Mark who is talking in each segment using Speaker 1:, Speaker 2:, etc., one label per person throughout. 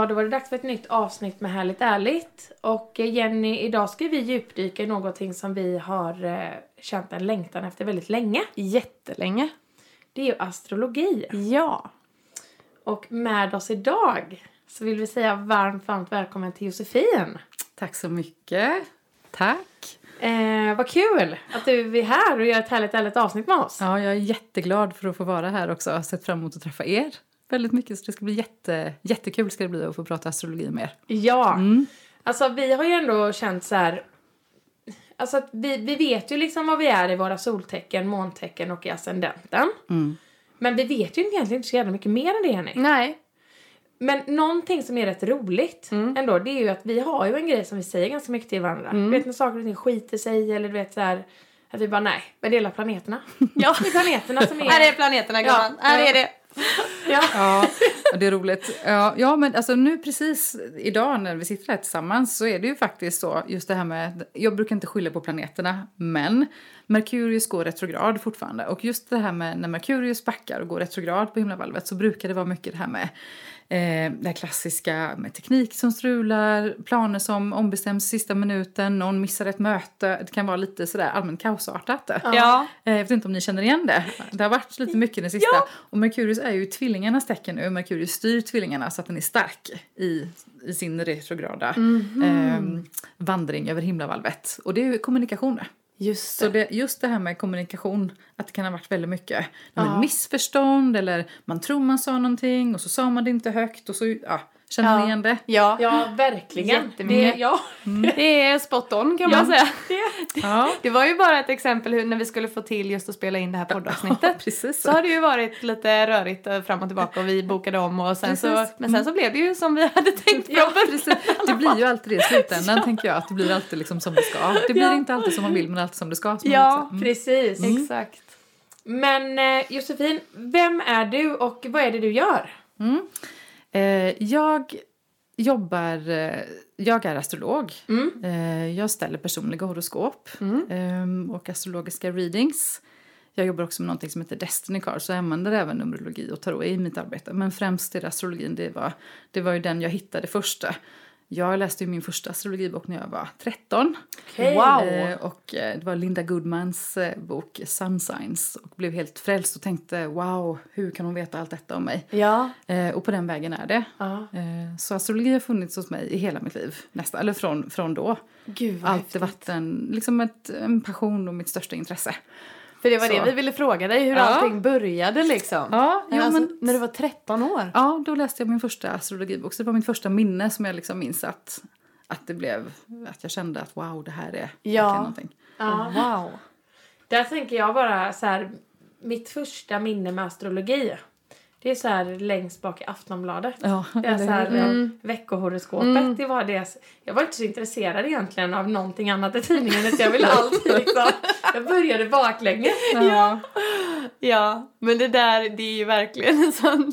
Speaker 1: Ja, då var det dags för ett nytt avsnitt med Härligt ärligt. Och eh, Jenny, idag ska vi djupdyka i någonting som vi har eh, känt en längtan efter väldigt länge.
Speaker 2: Jättelänge.
Speaker 1: Det är ju astrologi.
Speaker 2: Ja.
Speaker 1: Och med oss idag så vill vi säga varmt, varmt välkommen till Josefin.
Speaker 3: Tack så mycket. Tack.
Speaker 1: Eh, vad kul att du är här och gör ett härligt, härligt avsnitt med oss.
Speaker 3: Ja, jag är jätteglad för att få vara här också. Jag har sett fram emot att träffa er väldigt mycket. Så det ska bli jätte, jättekul ska det bli att få prata astrologi med er.
Speaker 1: Ja,
Speaker 3: Mm.
Speaker 1: alltså vi har ju ändå känt så här. Alltså att vi, vi vet ju liksom vad vi är i våra soltecken, måntecken och i ascendenten.
Speaker 3: Mm.
Speaker 1: Men vi vet ju egentligen inte så jävla mycket mer än det Jenny.
Speaker 2: Nej.
Speaker 1: Men någonting som är rätt roligt ändå det är ju att vi har ju en grej som vi säger ganska mycket till varandra. Du vet när saker och ting skiter sig eller du vet så här. Att vi bara nej, men det är planeterna. Ja. Det är planeterna som är...
Speaker 2: Här är planeterna gumman.
Speaker 1: Ja.
Speaker 2: Här är det.
Speaker 1: Ja.
Speaker 3: Ja, det är roligt. Ja, ja, men alltså nu precis idag när vi sitter här tillsammans så är det ju faktiskt så, just det här med, jag brukar inte skylla på planeterna, men Merkurius går retrograd fortfarande. Och just det här med när Merkurius backar och går retrograd på himlavalvet så brukar det vara mycket det här med eh, det klassiska med teknik som strular, planer som ombestäms sista minuten, någon missar ett möte. Det kan vara lite sådär allmänt kaosartat.
Speaker 2: Ja.
Speaker 3: Eh, Jag vet inte om ni känner igen det. Det har varit lite mycket den sista. Och Merkurius är ju tvillingarnas tecken nu. Merkurius styr tvillingarna så att den är stark i, i sin retrograda eh, vandring över himlavalvet. Och det är ju
Speaker 2: Just
Speaker 3: Så det, just det här med kommunikation, att det kan ha varit väldigt mycket. Ja. missförstånd eller man tror man sa någonting och så sa man det inte högt och så, ja, känner ni
Speaker 2: Ja.
Speaker 3: igen det?
Speaker 2: Ja.
Speaker 1: Ja, verkligen. Det, ja.
Speaker 2: Det är spot on kan
Speaker 1: Ja.
Speaker 2: man säga.
Speaker 3: Ja,
Speaker 2: Det var ju bara ett exempel hur, när vi skulle få till just att spela in det här poddavsnittet.
Speaker 3: precis.
Speaker 2: Så har det ju varit lite rörigt eh, fram och tillbaka och vi bokade om och sen så, men sen så blev det ju som vi hade tänkt från
Speaker 3: Ja, precis. Det blir ju alltid det i slutändan, tänker jag. Att det blir alltid liksom som det ska. Det blir
Speaker 2: Ja.
Speaker 3: inte alltid som man vill, men alltid som det ska. Som
Speaker 2: Ja,
Speaker 3: säger.
Speaker 1: Precis.
Speaker 2: Exakt.
Speaker 1: Men eh, Josefin, vem är du och vad är det du gör?
Speaker 3: Mm. Eh, jag jobbar... Eh, jag är astrolog.
Speaker 1: Mm.
Speaker 3: Eh, jag ställer personliga horoskop
Speaker 2: Mm.
Speaker 3: eh, och astrologiska readings. Jag jobbar också med något som heter Destiny Card, så jag använder även numerologi och tarot i mitt arbete. Men främst är astrologin, det var, det var ju den jag hittade första. Jag läste min första astrologibok när jag var 13.
Speaker 1: Okej.
Speaker 2: Wow.
Speaker 3: Eh, och eh, det var Linda Goodmans eh, bok Sun Signs och blev helt frälst och tänkte wow, hur kan hon veta allt detta om mig?
Speaker 1: Ja.
Speaker 3: Och på den vägen är det.
Speaker 1: ja.
Speaker 3: Så astrologi har funnits hos mig i hela mitt liv, nästan, eller från, från då.
Speaker 1: Gud vad
Speaker 3: Alltid varit en, liksom ett, en passion och mitt största intresse.
Speaker 2: För det var
Speaker 3: Så.
Speaker 2: det vi ville fråga dig, hur
Speaker 3: Ja.
Speaker 2: allting började liksom.
Speaker 3: Ja, ja,
Speaker 2: alltså,
Speaker 3: men,
Speaker 2: När du var 13 år.
Speaker 3: ja, då läste jag min första astrologibok. Så det var mitt första minne som jag liksom minns att, att det blev, att jag kände att wow, det här är
Speaker 2: Ja.
Speaker 3: någonting.
Speaker 1: Ja.
Speaker 2: Wow.
Speaker 1: Där tänker jag bara så här, mitt första minne med astrologi. Det är så här längst bak i Aftonbladet.
Speaker 3: Ja,
Speaker 1: Det är så här,
Speaker 3: hur?
Speaker 1: mm. veckohoroskopet. Det var det. Jag var inte så intresserad egentligen av någonting annat i tidningen. Jag ville alltid liksom. Jag började baklänges.
Speaker 3: Ja.
Speaker 2: Ja, men det där det är ju verkligen en sån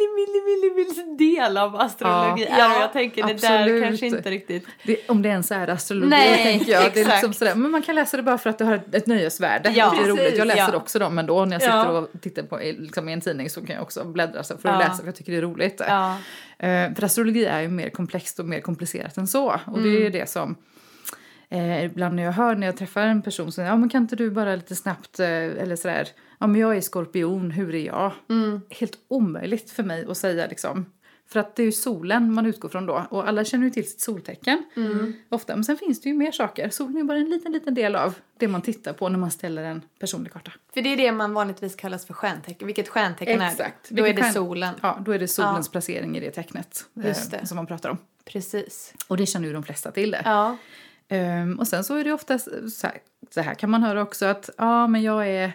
Speaker 2: milli, milli, milli, milli del av astrologi.
Speaker 3: Ja.
Speaker 2: Ja, jag tänker det där kanske inte riktigt.
Speaker 3: Det, om det ens är astrologi,
Speaker 2: Nej,
Speaker 3: tänker jag. Det är liksom sådär. Men man kan läsa det bara för att det har ett, ett nöjesvärde.
Speaker 2: Ja,
Speaker 3: det är roligt.
Speaker 1: precis,
Speaker 3: Jag läser
Speaker 2: ja.
Speaker 3: också dem ändå. När jag sitter och tittar på liksom, i en tidning så kan jag också bläddra så för att läsa för jag tycker det är roligt. Eh, för astrologi är ju mer komplext och mer komplicerat än så. Och det är
Speaker 2: Mm.
Speaker 3: ju det som eh, ibland när jag hör när jag träffar en person som ja men kan inte du bara lite snabbt eh, eller sådär ja men jag är skorpion, hur är jag?
Speaker 2: Mm.
Speaker 3: Helt omöjligt för mig att säga liksom. För att det är ju solen man utgår från då och alla känner ju till sitt soltecken
Speaker 2: Mm.
Speaker 3: ofta. Men sen finns det ju mer saker. Solen är bara en liten, liten del av det man tittar på när man ställer en personlig karta.
Speaker 2: För det är det man vanligtvis kallas för stjärntecken. Vilket stjärntecken är
Speaker 3: Exakt.
Speaker 2: det? Då är
Speaker 3: Vilket
Speaker 2: det
Speaker 3: stjärn-
Speaker 2: solen.
Speaker 3: Ja, då är det solens placering i det tecknet
Speaker 2: Just det.
Speaker 3: som man pratar om.
Speaker 2: Precis.
Speaker 3: Och det känner ju de flesta till det.
Speaker 2: Ja.
Speaker 3: Ehm, och sen så är det ofta så här, så här kan man höra också att ja, men jag är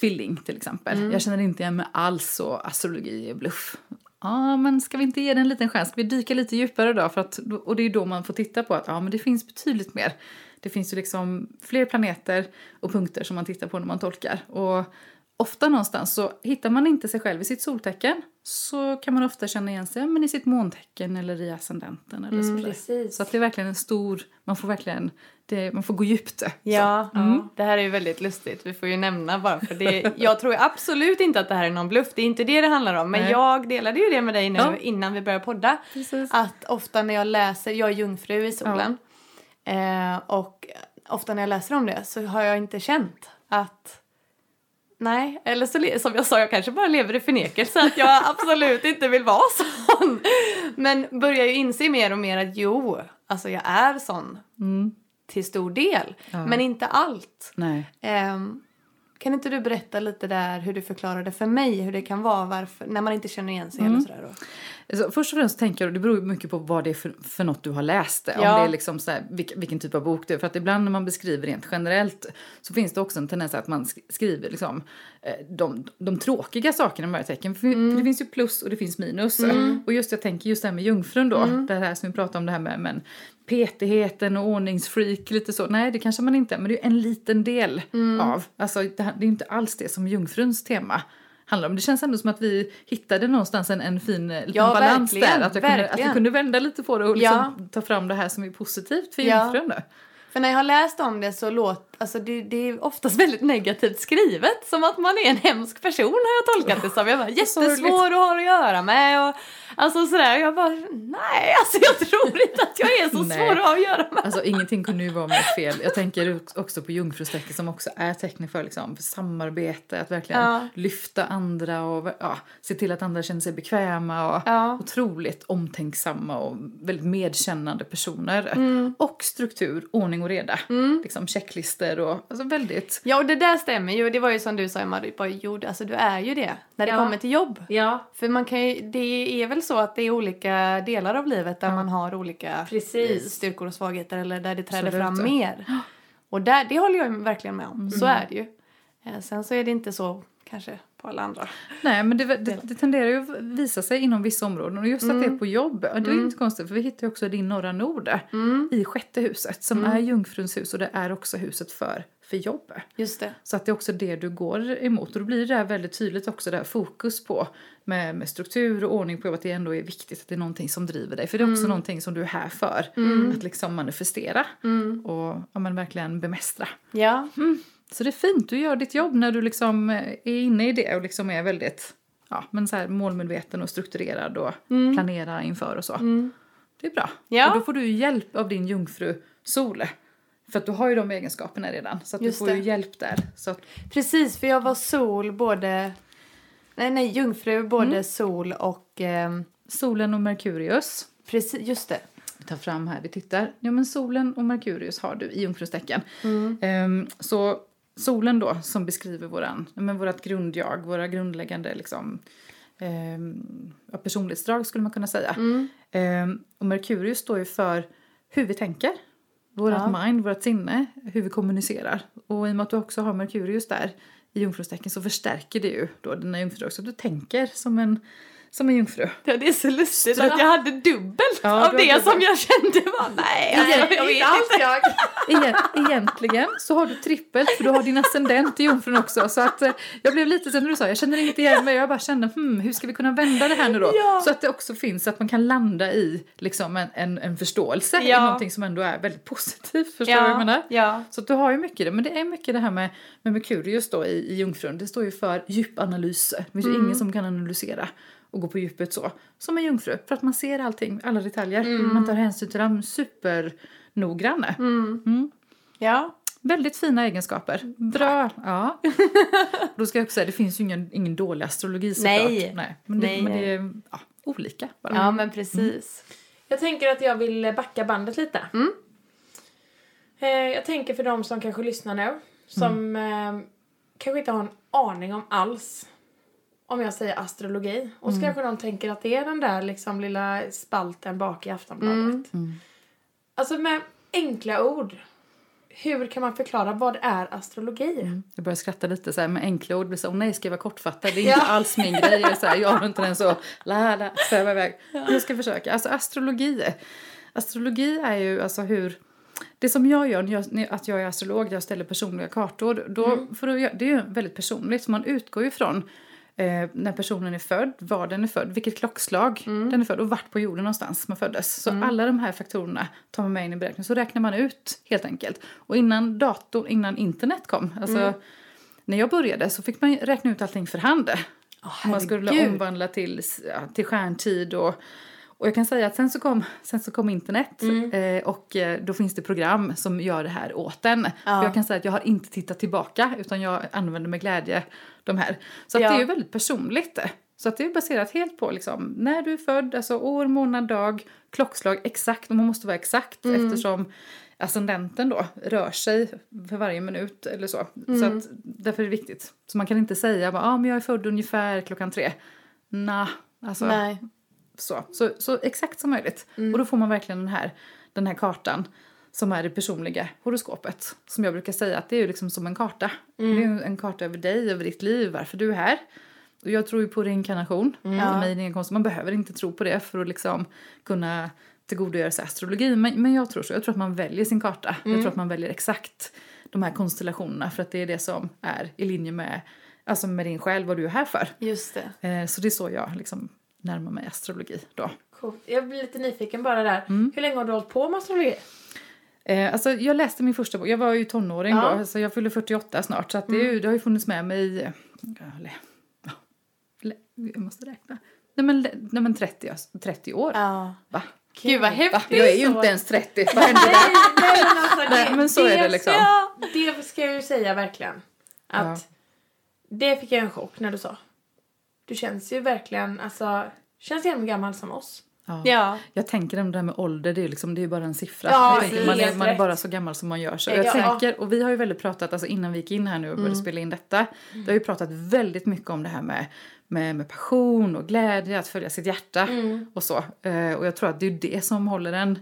Speaker 3: tvilling till exempel.
Speaker 1: Mm.
Speaker 3: Jag känner inte igen mig alls och astrologi är bluff. Ja, men ska vi inte ge det en liten chans? Ska vi dyka lite djupare då? För att, och det är då man får titta på att ja, men det finns betydligt mer. Det finns ju liksom fler planeter och punkter som man tittar på när man tolkar. Och ofta någonstans så hittar man inte sig själv i sitt soltecken så kan man ofta känna igen sig ja, men i sitt måntecken eller i ascendenten eller
Speaker 1: Mm,
Speaker 3: så.
Speaker 1: precis.
Speaker 3: Så att det är verkligen en stor, man får verkligen, det, man får gå djupt.
Speaker 2: Ja,
Speaker 1: Mm.
Speaker 2: det här är ju väldigt lustigt. Vi får ju nämna bara för det. Jag tror absolut inte att det här är någon bluff. Det är inte det det handlar om. Men
Speaker 3: Nej.
Speaker 2: jag delade ju det med dig nu
Speaker 3: Ja.
Speaker 2: innan vi började podda.
Speaker 3: Precis.
Speaker 2: Att ofta när jag läser, jag är jungfru i solen. Eh, och ofta när jag läser om det så har jag inte känt att Nej, eller så som jag sa, jag kanske bara lever i förnekelse att jag absolut inte vill vara sån. Men börjar ju inse mer och mer att jo, alltså jag är sån
Speaker 3: Mm.
Speaker 2: till stor del.
Speaker 3: Ja.
Speaker 2: Men inte allt. Ehm, kan inte du berätta lite där hur du förklarade för mig hur det kan vara varför, när man inte känner igen sig
Speaker 3: Mm.
Speaker 2: eller sådär då?
Speaker 3: Alltså, först och främst tänker jag, det beror mycket på vad det är för, för något du har läst. Om
Speaker 2: Ja.
Speaker 3: det är liksom så här, vilken, vilken typ av bok det är. För att ibland när man beskriver rent generellt så finns det också en tendens att man sk- skriver liksom, eh, de, de tråkiga sakerna med tecken. För, för det finns ju plus och det finns minus. Och just jag tänker just det här med jungfrun då. Det här som vi pratade om det här med men, petigheten och ordningsfreak lite så. Nej det kanske man inte är men det är en liten del av. Alltså det, här- det är inte alls det som jungfruns tema handlar om. Det känns ändå som att vi hittade någonstans en, en fin liten
Speaker 2: Ja,
Speaker 3: balans där. Att, jag kunde, att vi
Speaker 2: verkligen.
Speaker 3: kunde vända lite på det och liksom
Speaker 2: Ja.
Speaker 3: ta fram det här som är positivt för
Speaker 2: Ja.
Speaker 3: jungfrun.
Speaker 2: För när jag har läst om det så låter, alltså det, det är oftast väldigt negativt skrivet. Som att man är en hemsk person har jag tolkat det som. Jag bara, jättesvår att ha att göra med och alltså sådär. Jag bara, nej alltså jag tror inte att jag är så svår att ha att göra med.
Speaker 3: Alltså ingenting kunde ju vara mer fel. Jag tänker också på jungfrustecken som också är tecken för, liksom, för samarbete, att verkligen
Speaker 2: Ja.
Speaker 3: lyfta andra och ja, se till att andra känner sig bekväma och
Speaker 2: Ja.
Speaker 3: otroligt omtänksamma och väldigt medkännande personer.
Speaker 2: Mm.
Speaker 3: Och struktur, ordning och reda. Liksom checklister och alltså väldigt
Speaker 2: Ja och det där stämmer ju. Det var ju som du sa Emma, du bara, jo alltså du är ju det. När det
Speaker 1: Ja.
Speaker 2: kommer till jobb.
Speaker 1: Ja,
Speaker 2: För man kan ju, det är väl så att det är olika delar av livet där man har olika
Speaker 1: Precis.
Speaker 2: eh, styrkor och svagheter eller där det träder
Speaker 3: Absolut.
Speaker 2: fram mer. Och där, det håller jag verkligen med om.
Speaker 3: Mm.
Speaker 2: Så är det ju. Eh, Sen så är det inte så kanske på alla andra.
Speaker 3: Nej, men det, det, det tenderar ju att visa sig inom vissa områden. Och just att det är på jobb, det är ju inte konstigt för vi hittar ju också din norra nord i sjätte huset som är jungfruns hus och det är också huset för, för jobb.
Speaker 2: Just det.
Speaker 3: Så att det är också det du går emot. Och då blir det där väldigt tydligt också, det här fokus på med, med struktur och ordning på jobbet. Att det ändå är viktigt att det är någonting som driver dig. För det är också någonting som du är här för. Att liksom manifestera och ja, men verkligen bemästra.
Speaker 2: Ja.
Speaker 3: Så det är fint, du gör ditt jobb när du liksom eh, är inne i det och liksom är väldigt ja, men så här målmedveten och strukturerad och planerar inför och så. Det är bra.
Speaker 2: Ja.
Speaker 3: Och då får du hjälp av din jungfru Sol. För att du har ju de egenskaperna redan. Så du får ju hjälp där. Så
Speaker 2: Precis, för jag var sol både... Nej, nej, jungfru både
Speaker 3: Mm.
Speaker 2: sol och... ehm,
Speaker 3: solen och Merkurius.
Speaker 2: precis, just det.
Speaker 3: Vi tar fram här, vi tittar. Ja men solen och Merkurius har du i jungfrustecken.
Speaker 2: Mm.
Speaker 3: Ehm, så solen då som beskriver våran, men vårat grundjag, våra grundläggande liksom ja, personlighetsdrag skulle man kunna säga.
Speaker 2: Mm.
Speaker 3: Ehm, och Merkurius står ju för hur vi tänker. Vårat
Speaker 2: Ja.
Speaker 3: mind, vårt sinne, hur vi kommunicerar. Och i och med att du också har Merkurius där i jungfrustecken så förstärker det ju då dina jungfrudrag. Så du tänker som en, som en jungfru.
Speaker 2: Ja, det är så lustigt
Speaker 3: Stra-
Speaker 2: att jag hade dubbelt
Speaker 3: Ja,
Speaker 2: av det
Speaker 3: dubbelt.
Speaker 2: som jag kände var nej, alltså, jag vet inte.
Speaker 1: jag.
Speaker 3: Egen, egentligen så har du trippelt för du har din ascendent i jungfrun också. Så att eh, jag blev lite sen när du sa jag känner inte igen mig. Jag bara kände hmm, hur ska vi kunna vända det här nu då?
Speaker 2: Ja.
Speaker 3: Så att det också finns att man kan landa i liksom en, en, en förståelse i
Speaker 2: Ja.
Speaker 3: någonting som ändå är väldigt positivt. Förstår du vad jag menar?
Speaker 2: ja.
Speaker 3: Så att du har ju mycket det. Men det är mycket det här med, med Merkurius då i, i jungfrun. Det står ju för djupanalyser. Det finns ju ingen som kan analysera och gå på djupet så. Som en jungfru. För att man ser allting, alla detaljer. Man tar hänsyn till dem supernoggranna.
Speaker 2: ja.
Speaker 3: Väldigt fina egenskaper. Bra. Ja. Då ska jag också säga, det finns ju ingen, ingen dålig astrologi såklart.
Speaker 2: Nej.
Speaker 3: Nej. Men det,
Speaker 2: Nej,
Speaker 3: men det är ja, olika bara.
Speaker 2: ja, men precis.
Speaker 1: Jag tänker att jag vill backa bandet lite. Eh, jag tänker för de som kanske lyssnar nu, som eh, kanske inte har en aning om alls om jag säger astrologi. Och så kanske de tänker att det är den där liksom lilla spalten bak i Aftonbladet. Alltså med enkla ord. Hur kan man förklara vad är astrologi?
Speaker 3: Mm. Jag börjar skratta lite så här med enkla ord. Blir så, oh, nej, ska jag vara kortfattad? Det är inte alls min grej. Jag, så här, jag har inte den så, la, la, sväva iväg. Jag ska försöka. Alltså astrologi. Astrologi är ju alltså hur det som jag gör jag, att jag är astrolog, jag ställer personliga kartor, då, mm. för att, det är ju väldigt personligt. Man utgår ju från eh, när personen är född, var den är född, vilket klockslag mm. den är född och vart på jorden någonstans man föddes. Så mm. alla de här faktorerna tar man med in i beräkningen. Så räknar man ut helt enkelt. Och innan datorn, innan internet kom, alltså mm. när jag började så fick man räkna ut allting för hand. Oh, man skulle omvandla till, ja, till stjärntid och och jag kan säga att sen så kom, sen så kom internet mm. eh, och eh, då finns det program som gör det här åt en. Ja. Jag kan säga att jag har inte tittat tillbaka utan jag använder med glädje de här. Så ja. det är ju väldigt personligt. Så att det är baserat helt på liksom, när du är född, alltså år, månad, dag, klockslag exakt. Och man måste vara exakt mm. eftersom ascendenten då rör sig för varje minut eller så. Mm. Så att därför är det viktigt. Så man kan inte säga att ah, jag är född ungefär klockan tre. Nah, alltså, Nej. Så, så, så exakt som möjligt. Mm. Och då får man verkligen den här, den här kartan som är det personliga horoskopet. Som jag brukar säga att det är liksom som en karta. Mm. Det är en karta över dig, över ditt liv, varför du är här. Och jag tror ju på reinkarnation. Mm. För mig är det Man behöver inte tro på det för att liksom kunna tillgodogöra sig astrologi. Men, men jag tror så. Jag tror att man väljer sin karta. Mm. Jag tror att man väljer exakt de här konstellationerna för att det är det som är i linje med, alltså med din själ, vad du är här för.
Speaker 2: Just
Speaker 3: det. Eh, så det är så jag liksom närma mig astrologi då.
Speaker 1: Cool. Jag blir lite nyfiken bara där. Mm. Hur länge har du hållit på med astrologi?
Speaker 3: Eh, alltså jag läste min första bok, jag var ju tonåring ja. då, så jag fyller 48 snart så att det, mm. det har ju funnits med mig, eller, ja, jag måste räkna, nej men, nej men 30, 30 år. Ja. Va?
Speaker 2: Gud vad häftigt!
Speaker 3: Jag är ju inte ens 30, vad hände där?
Speaker 1: nej, men, alltså, nej, men så det är det liksom. Ska, det ska jag ju säga verkligen. Att ja. det fick jag en chock när du sa. Du känns ju verkligen, alltså, känns igen gammal som oss.
Speaker 3: Ja. ja. Jag tänker det där med ålder, det är, liksom, det är bara en siffra. Ja, tänker, man, är, man är bara så gammal som man gör så. Jag ja. tänker, och vi har ju väldigt pratat, alltså innan vi gick in här nu och började mm. spela in detta, mm. vi har ju pratat väldigt mycket om det här med, med, med passion och glädje, att följa sitt hjärta mm. och så. Uh, och jag tror att det är det som håller en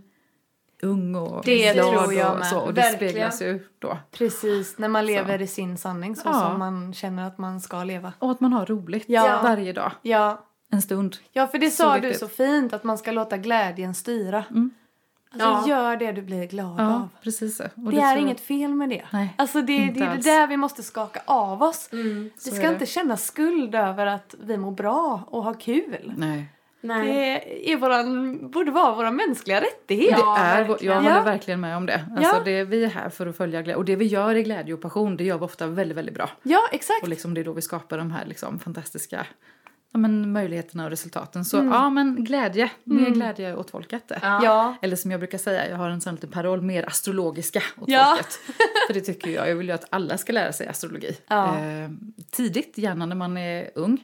Speaker 3: ung och
Speaker 2: det glad tror jag
Speaker 3: och så. Och det Verkligen. speglas ju då.
Speaker 2: Precis, när man lever så. i sin sanning så ja. som man känner att man ska leva.
Speaker 3: Och att man har roligt ja. varje dag.
Speaker 2: Ja.
Speaker 3: En stund.
Speaker 2: Ja, för det så sa viktigt. du så fint, att man ska låta glädjen styra. Mm. Alltså ja. gör det du blir glad
Speaker 3: ja,
Speaker 2: av.
Speaker 3: Precis
Speaker 2: det, det är inget fel med det.
Speaker 3: Nej,
Speaker 2: alltså det, det är det där vi måste skaka av oss. Mm, vi ska inte känna skuld över att vi mår bra och har kul.
Speaker 3: Nej.
Speaker 2: Nej. Det är våran, borde vara vår mänskliga rättighet.
Speaker 3: Ja, det är, jag håller ja. verkligen med om det. Alltså ja. det. Vi är här för att följa glädje. Och det vi gör i glädje och passion, det gör vi ofta väldigt, väldigt bra.
Speaker 2: Ja, exakt.
Speaker 3: Och liksom det är då vi skapar de här liksom fantastiska ja, men möjligheterna och resultaten. Så mm. ja, men glädje. Mer mm. glädje åt folket.
Speaker 2: Ja.
Speaker 3: Eller som jag brukar säga, jag har en sån liten paroll, mer astrologiska åt ja. folket. För det tycker jag. Jag vill ju att alla ska lära sig astrologi. Ja. Eh, tidigt, gärna när man är ung.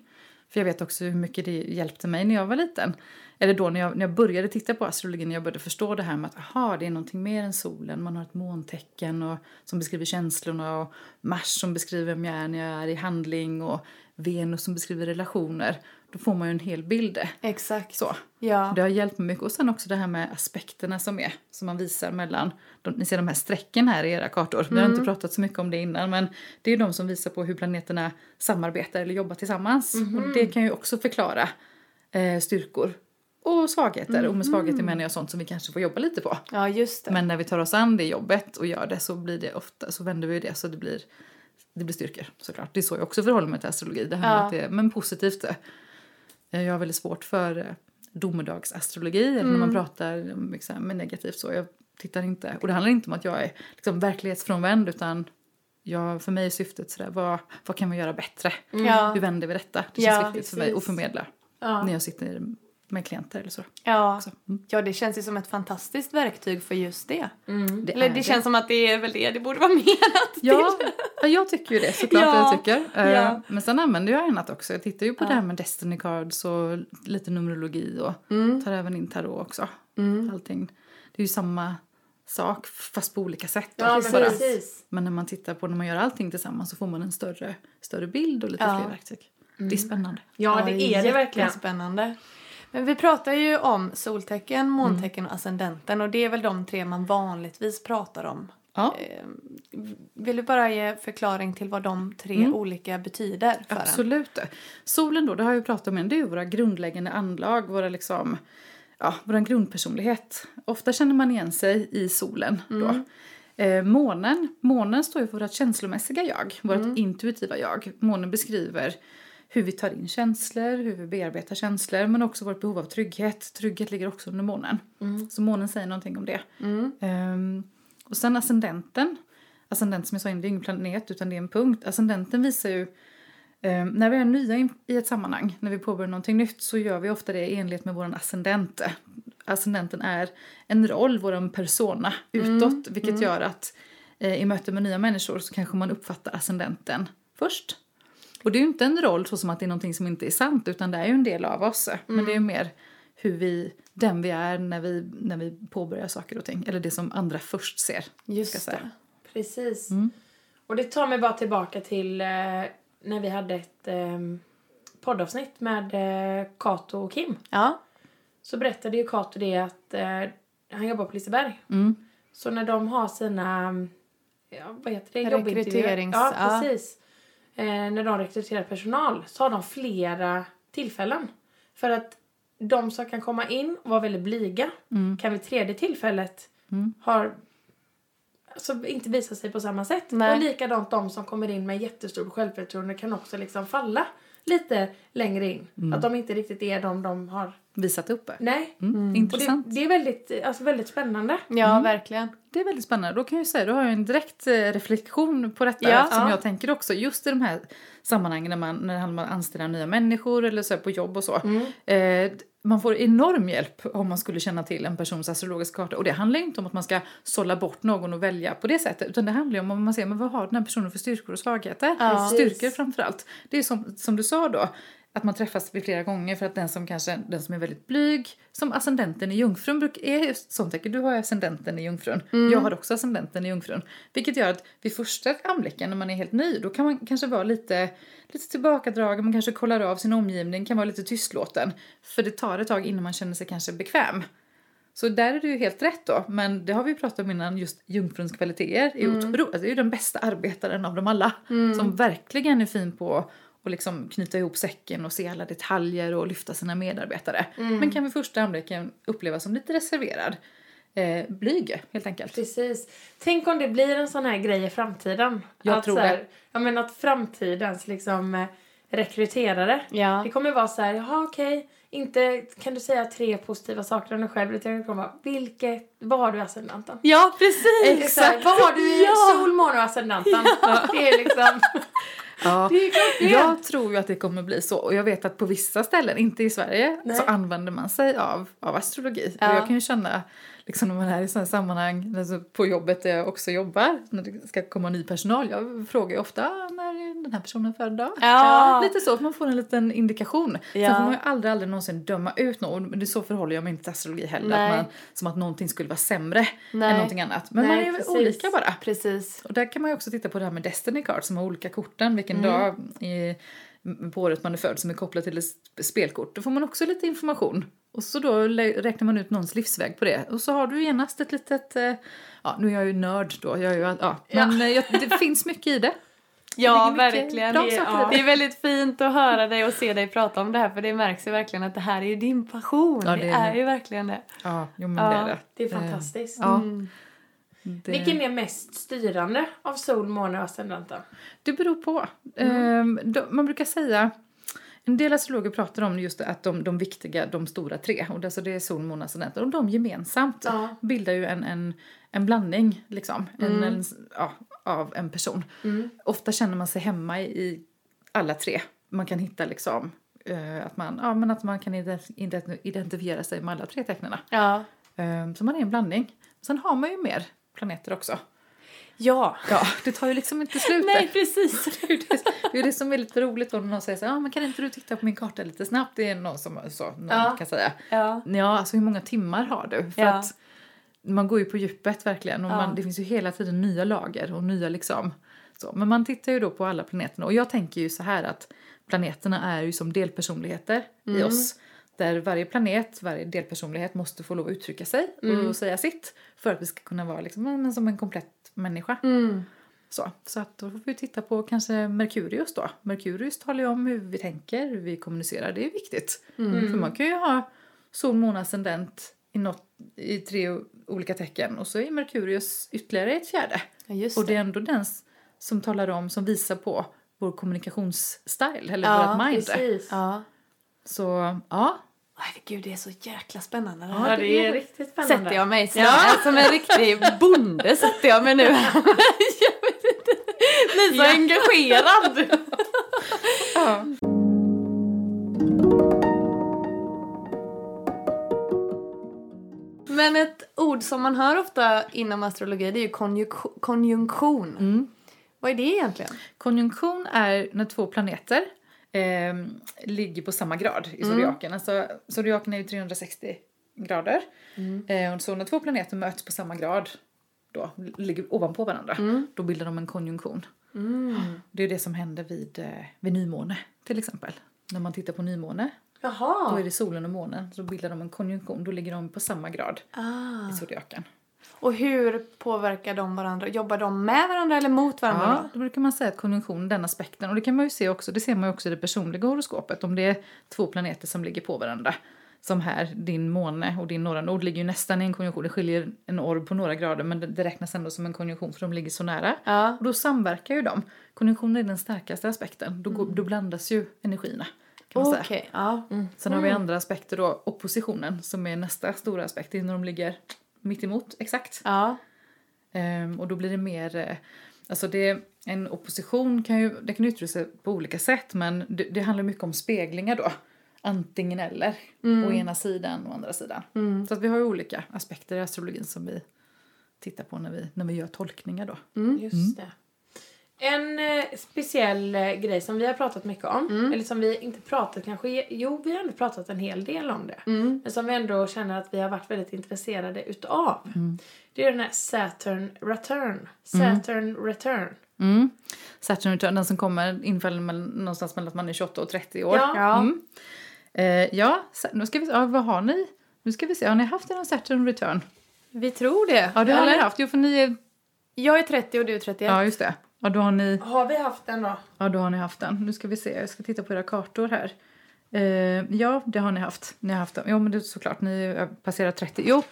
Speaker 3: För jag vet också hur mycket det hjälpte mig när jag var liten. Eller då när jag, när jag började titta på astrologin när jag började förstå det här med att aha, det är någonting mer än solen. Man har ett måntecken och, som beskriver känslorna och Mars som beskriver vem jag är när jag är i handling och Venus som beskriver relationer. Då får man ju en hel bild.
Speaker 2: Exakt.
Speaker 3: Så.
Speaker 2: Ja.
Speaker 3: Det har hjälpt mig mycket. Och sen också det här med aspekterna som är, som man visar mellan, de, ni ser de här strecken här i era kartor. Mm. Vi har inte mm. pratat så mycket om det innan men det är de som visar på hur planeterna samarbetar eller jobbar tillsammans. Mm. Och det kan ju också förklara eh, styrkor och svagheter. Mm. Och med svagheter mm. menar jag sånt som vi kanske får jobba lite på.
Speaker 2: Ja, just det.
Speaker 3: Men när vi tar oss an det jobbet och gör det så blir det ofta, så vänder vi det så det blir, det blir styrkor såklart. Det är så jag också förhåller mig till astrologi. Det här ja. att det, men positivt. Jag har väldigt svårt för eh, domedagsastrologi, mm. eller när man pratar liksom, med negativt så. Jag tittar inte, och det handlar inte om att jag är liksom, verklighetsfrånvänd utan jag, för mig är syftet sådär, vad, vad kan vi göra bättre?
Speaker 2: Mm.
Speaker 3: Hur vänder vi detta? Det känns ja, viktigt precis. för mig att förmedla ja. när jag sitter med klienter eller så.
Speaker 2: Ja, mm. ja det känns ju som ett fantastiskt verktyg för just det. Mm. det eller det, det, känns som att det är väl det det borde vara menat
Speaker 3: ja, till. Ja, jag tycker ju det såklart ja. jag tycker. Uh, ja. Men sen använder jag annat också. Jag tittar ju på ja. det här med Destiny Cards och lite numerologi och mm. tar även in tarot också. Mm. Allting. Det är ju samma sak fast på olika sätt.
Speaker 1: Ja, men, precis.
Speaker 3: men när man tittar på när man gör allting tillsammans så får man en större, större bild och lite fler verktyg. Det är spännande.
Speaker 1: Ja, det är det verkligen.
Speaker 2: spännande. Men vi pratar ju om soltecken, måntecken och ascendenten och det är väl de tre man vanligtvis pratar om.
Speaker 3: Ja.
Speaker 2: Eh, Vill du bara ge förklaring till vad de tre olika betyder för en?
Speaker 3: Absolut. Solen då, det har jag ju pratat om, det är ju våra grundläggande anlag, våra liksom, ja, vår grundpersonlighet. Ofta känner man igen sig i solen då. Eh, månen, månen står ju för vårt känslomässiga jag, vårt intuitiva jag. Månen beskriver hur vi tar in känslor, hur vi bearbetar känslor, men också vårt behov av trygghet. Trygghet ligger också under månen. Så månen säger någonting om det. Ehm, och sen ascendenten. Ascendent som jag sa innan, det är ingen planet utan det är en punkt. Ascendenten visar ju Eh, när vi är nya i ett sammanhang, när vi påbörjar någonting nytt, så gör vi ofta det i enlighet med vår ascendent. Ascendenten är en roll, vår persona utåt, vilket gör att eh, i möte med nya människor så kanske man uppfattar ascendenten först. Och det är ju inte en roll så som att det är någonting som inte är sant, utan det är ju en del av oss. Men det är ju mer hur vi, den vi är när vi, när vi påbörjar saker och ting. Eller det som andra först ser.
Speaker 2: Just det.
Speaker 1: Precis. Och det tar mig bara tillbaka till eh, när vi hade ett eh, poddavsnitt med eh, Kato och Kim.
Speaker 2: Ja.
Speaker 1: Så berättade ju Kato det att eh, han jobbar på Liseberg.
Speaker 3: Mm.
Speaker 1: Så när de har sina, ja, vad heter det.
Speaker 2: Rekryterings-
Speaker 1: Ja,
Speaker 2: ja.
Speaker 1: Eh, när de rekryterar personal så har de flera tillfällen. För att de som kan komma in och vara väldigt blyga
Speaker 3: Mm.
Speaker 1: kan vid tredje tillfället har alltså, inte visa sig på samma sätt.
Speaker 2: Nej.
Speaker 1: Och likadant de som kommer in med jättestort självförtroende kan också liksom falla lite längre in.
Speaker 3: Mm.
Speaker 1: Att de inte riktigt är de de har.
Speaker 3: Visat upp det.
Speaker 1: Nej.
Speaker 3: Mm.
Speaker 1: Och
Speaker 3: Intressant.
Speaker 1: det, det är väldigt, alltså, väldigt spännande.
Speaker 2: Ja, verkligen.
Speaker 3: Det är väldigt spännande. Då kan jag säga, då har jag en direkt eh, reflektion på detta
Speaker 2: Ja.
Speaker 3: som
Speaker 1: Ja.
Speaker 3: jag tänker också. Just i de här sammanhangen när, man, när det handlar om att anställa nya människor eller så här på jobb och så.
Speaker 1: Mm.
Speaker 3: Eh, man får enorm hjälp om man skulle känna till en persons astrologiska karta. Och det handlar inte om att man ska sålla bort någon och välja på det sättet. Utan det handlar om om man ser, men vad har den här personen för styrkor och svagheter?
Speaker 2: Ja.
Speaker 3: Styrkor framförallt. Det är som, som du sa då. Att man träffas flera gånger för att den som kanske den som är väldigt blyg, som ascendenten i jungfrun bruk, är just sånt tecken. Du har ju ascendenten i jungfrun. Jag har också ascendenten i jungfrun. Vilket gör att vid första anblicken när man är helt ny, då kan man kanske vara lite, lite tillbakadragen, man kanske kollar av sin omgivning, kan vara lite tystlåten. För det tar ett tag innan man känner sig kanske bekväm. Så där är det ju helt rätt då. Men det har vi pratat om innan, just jungfruns kvaliteter är
Speaker 2: Mm.
Speaker 3: otroligt. Alltså, det är ju den bästa arbetaren av dem alla. Som verkligen är fin på att liksom knyta ihop säcken och se alla detaljer och lyfta sina medarbetare.
Speaker 2: Mm.
Speaker 3: Men kan vid första anblicken upplevas som lite reserverad. Eh, blyg helt enkelt.
Speaker 1: Precis. Tänk om det blir en sån här grej i framtiden.
Speaker 3: Jag
Speaker 1: att,
Speaker 3: tror
Speaker 1: så här,
Speaker 3: det.
Speaker 1: Ja, men att framtidens liksom, eh, rekryterare.
Speaker 2: Ja.
Speaker 1: Det kommer vara så här, jaha okej. Inte kan du säga tre positiva saker om dig själv. Utan det kommer vara, vilket, vad har du i ascendanten?
Speaker 2: Ja, precis!
Speaker 1: Exakt. Vad har du i
Speaker 2: Ja.
Speaker 1: sol, måne och ascendanten? Det är liksom...
Speaker 3: Ja. Jag tror ju att det kommer bli så. Och jag vet att på vissa ställen, inte i Sverige,
Speaker 1: Nej.
Speaker 3: så använder man sig av, av astrologi.
Speaker 2: Ja.
Speaker 3: Och jag kan ju känna, liksom när man är i sådana sammanhang, alltså på jobbet där jag också jobbar, när det ska komma ny personal, jag frågar ju ofta "Ah, när är den här personen född då?
Speaker 2: Ja.
Speaker 3: Lite så, att man får en liten indikation.
Speaker 2: Ja.
Speaker 3: Sen får man ju aldrig, aldrig någonsin döma ut någon. Men det är så förhåller jag mig inte till astrologi heller.
Speaker 2: Nej.
Speaker 3: Att man, som att någonting skulle vara sämre
Speaker 2: Nej.
Speaker 3: än någonting annat. Men
Speaker 1: Nej,
Speaker 3: man är
Speaker 1: precis.
Speaker 3: olika bara.
Speaker 2: Precis.
Speaker 3: Och där kan man ju också titta på det här med Destiny Cards som har olika korten, vilken
Speaker 2: Mm.
Speaker 3: dag i, på året man är född som är kopplat till ett sp- spelkort. Då får man också lite information. Och så då räknar man ut någons livsväg på det. Och så har du genast ett litet, eh, ja nu är jag ju nörd då, jag är ju, ja, men eh, jag, det finns mycket i det.
Speaker 2: Ja,
Speaker 3: Det
Speaker 2: verkligen. Det är, ja.
Speaker 3: det.
Speaker 2: är väldigt fint att höra dig och se dig prata om det här för det märks ju verkligen att det här är ju din passion.
Speaker 3: Ja,
Speaker 2: det,
Speaker 3: det är
Speaker 2: ju verkligen det.
Speaker 3: Ja, jo men
Speaker 2: Ja,
Speaker 3: det är det.
Speaker 1: Det är
Speaker 3: Eh,
Speaker 1: fantastiskt.
Speaker 3: Ja.
Speaker 2: Mm.
Speaker 3: Det,
Speaker 1: Vilken är mest styrande av sol, måne och ascendenten?
Speaker 3: det beror på.
Speaker 2: Mm.
Speaker 3: Ehm, då, man brukar säga, en del astrologer pratar om just att de, de viktiga, de stora tre, och det, alltså det är sol, måne, ascendenten, och de gemensamt
Speaker 1: Ja.
Speaker 3: bildar ju en, en, en blandning liksom, en, en, ja, av en person. Ofta känner man sig hemma i, alla tre. Man kan hitta liksom eh, att man, ja, men att man kan ident- ident- identifiera sig med alla tre tecknen.
Speaker 2: Ja.
Speaker 3: Eh, så man är en blandning. Sen har man ju mer planeter också.
Speaker 2: Ja.
Speaker 3: Ja, det tar ju liksom inte slut.
Speaker 2: Nej, precis.
Speaker 3: Det är ju det, det är det som är lite roligt då när någon säger så här, ah, men kan inte du titta på min karta lite snabbt? Det är någon som så, någon
Speaker 1: Ja.
Speaker 3: kan säga.
Speaker 2: Ja.
Speaker 3: Ja, alltså hur många timmar har du? För
Speaker 2: Ja.
Speaker 3: att man går ju på djupet verkligen och
Speaker 2: Ja.
Speaker 3: man, det finns ju hela tiden nya lager och nya liksom så. Men man tittar ju då på alla planeterna och jag tänker ju så här att planeterna är ju som delpersonligheter
Speaker 2: Mm.
Speaker 3: i oss. Där varje planet, varje delpersonlighet måste få lov att uttrycka sig och säga sitt. För att vi ska kunna vara liksom, som en komplett människa. Så, så att då får vi titta på kanske Merkurius då. Merkurius talar ju om hur vi tänker, hur vi kommunicerar. Det är viktigt. För man kan ju ha sol, måne, ascendent i, något, i tre olika tecken och så är Merkurius ytterligare ett fjärde.
Speaker 2: Ja, just
Speaker 3: och det
Speaker 2: det.
Speaker 3: är ändå den som talar om, som visar på vår kommunikationsstil eller
Speaker 2: Ja,
Speaker 3: vårt mind.
Speaker 1: Precis.
Speaker 2: Ja.
Speaker 3: Så ja,
Speaker 2: Herregud, det är så jäkla spännande. det
Speaker 1: Ja, det är riktigt spännande.
Speaker 2: Sätter jag mig som, som en riktig bonde sätter jag mig nu. jag vet inte. Blir så engagerad.
Speaker 3: ja.
Speaker 2: Men ett ord som man hör ofta inom astrologi det är ju konjunktion. Vad är det egentligen?
Speaker 3: Konjunktion är när två planeter eh, ligger på samma grad i zodiaken. Alltså, zodiaken är ju 360 grader. Eh, och så när två planeter möts på samma grad, då ligger ovanpå varandra, då bildar de en konjunktion. Det är det som händer vid, eh, vid nymåne till exempel. När man tittar på nymåne, då
Speaker 1: Jaha.
Speaker 3: är det solen och månen, så bildar de en konjunktion. Då ligger de på samma grad
Speaker 2: Ah.
Speaker 3: i zodiaken.
Speaker 2: Och hur påverkar de varandra? Jobbar de med varandra eller mot varandra?
Speaker 3: Ja,
Speaker 2: då?
Speaker 3: då brukar man säga att konjunktion, den aspekten, och det kan man ju se också, det ser man ju också i det personliga horoskopet, om det är två planeter som ligger på varandra. Som här, din måne och din norra nord ligger ju nästan i en konjunktion, det skiljer en orb på några grader men det, räknas ändå som en konjunktion för de ligger så nära.
Speaker 2: Ja.
Speaker 3: Och då samverkar ju de. Konjunktionen är den starkaste aspekten, då, går, då blandas ju energierna. Säga.
Speaker 2: ja.
Speaker 3: Sen har vi andra aspekter då, oppositionen som är nästa stora aspekt, det är när de ligger mitt emot exakt.
Speaker 2: Ja.
Speaker 3: Ehm, och då blir det mer... Eh, alltså det, en opposition kan ju det kan uttrycka sig på olika sätt men det, det handlar mycket om speglingar då. Antingen eller. Å ena sidan och andra sidan. Så att vi har ju olika aspekter i astrologin som vi tittar på när vi, när vi gör tolkningar då.
Speaker 1: Just det. En eh, speciell eh, grej som vi har pratat mycket om, eller som vi inte pratat kanske, jo vi har ändå pratat en hel del om det. Men som vi ändå känner att vi har varit väldigt intresserade utav. Det är den här Saturn Return. Saturn Return.
Speaker 3: Mm. Saturn return, den som kommer infall mellan, någonstans mellan att man är 28 och 30 år.
Speaker 1: Ja.
Speaker 2: Ja.
Speaker 3: Mm. Eh, ja, sa- nu ska vi se, ja, vad har ni? Nu ska vi se, har ni haft en Saturn return?
Speaker 2: Vi tror det.
Speaker 3: Ja, det har
Speaker 2: Eller?
Speaker 3: ni haft. Jo, för ni är...
Speaker 2: Jag är 30 och du är 31.
Speaker 3: Ja, just det. Ja, då har ni...
Speaker 1: Har vi haft den då?
Speaker 3: Ja, då har ni haft den. Nu ska vi se, jag ska titta på era kartor här. Eh, ja, det har ni haft. Ni har haft den. Jo, men det är såklart, ni har passerat 30. Jo,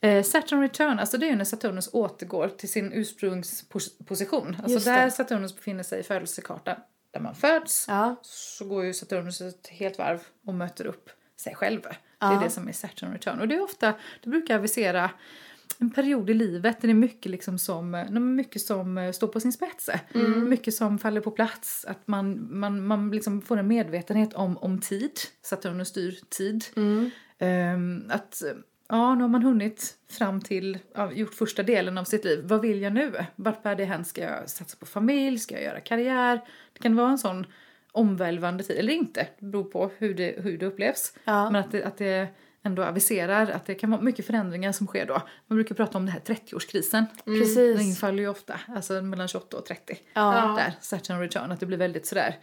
Speaker 3: eh, Saturn return, alltså det är ju när Saturnus återgår till sin ursprungsposition. Alltså
Speaker 2: Just det.
Speaker 3: där Saturnus befinner sig i födelsekartan, där man föds,
Speaker 2: Ja.
Speaker 3: så går ju Saturnus ett helt varv och möter upp sig själv. Det är det som är Saturn return. Och det är ofta, det brukar avisera en period i livet där det är mycket, liksom som, mycket som eh, står på sin spets. Mycket som faller på plats. Att man, man, man liksom får en medvetenhet om, om tid. Saturnus styr tid. Ehm, att ja, nu har man hunnit fram till, ja, gjort första delen av sitt liv. Vad vill jag nu? Vart bär det hän? Ska jag satsa på familj? Ska jag göra karriär? Det kan vara en sån omvälvande tid, eller inte. Det beror på hur det, hur det upplevs.
Speaker 2: Ja.
Speaker 3: Men att det, att det ändå aviserar att det kan vara mycket förändringar som sker då. Man brukar prata om det här 30-årskrisen. Den
Speaker 2: Precis.
Speaker 3: infaller ju ofta, alltså mellan 28 och 30.
Speaker 2: Ja.
Speaker 3: Där, Saturn return, att det blir väldigt sådär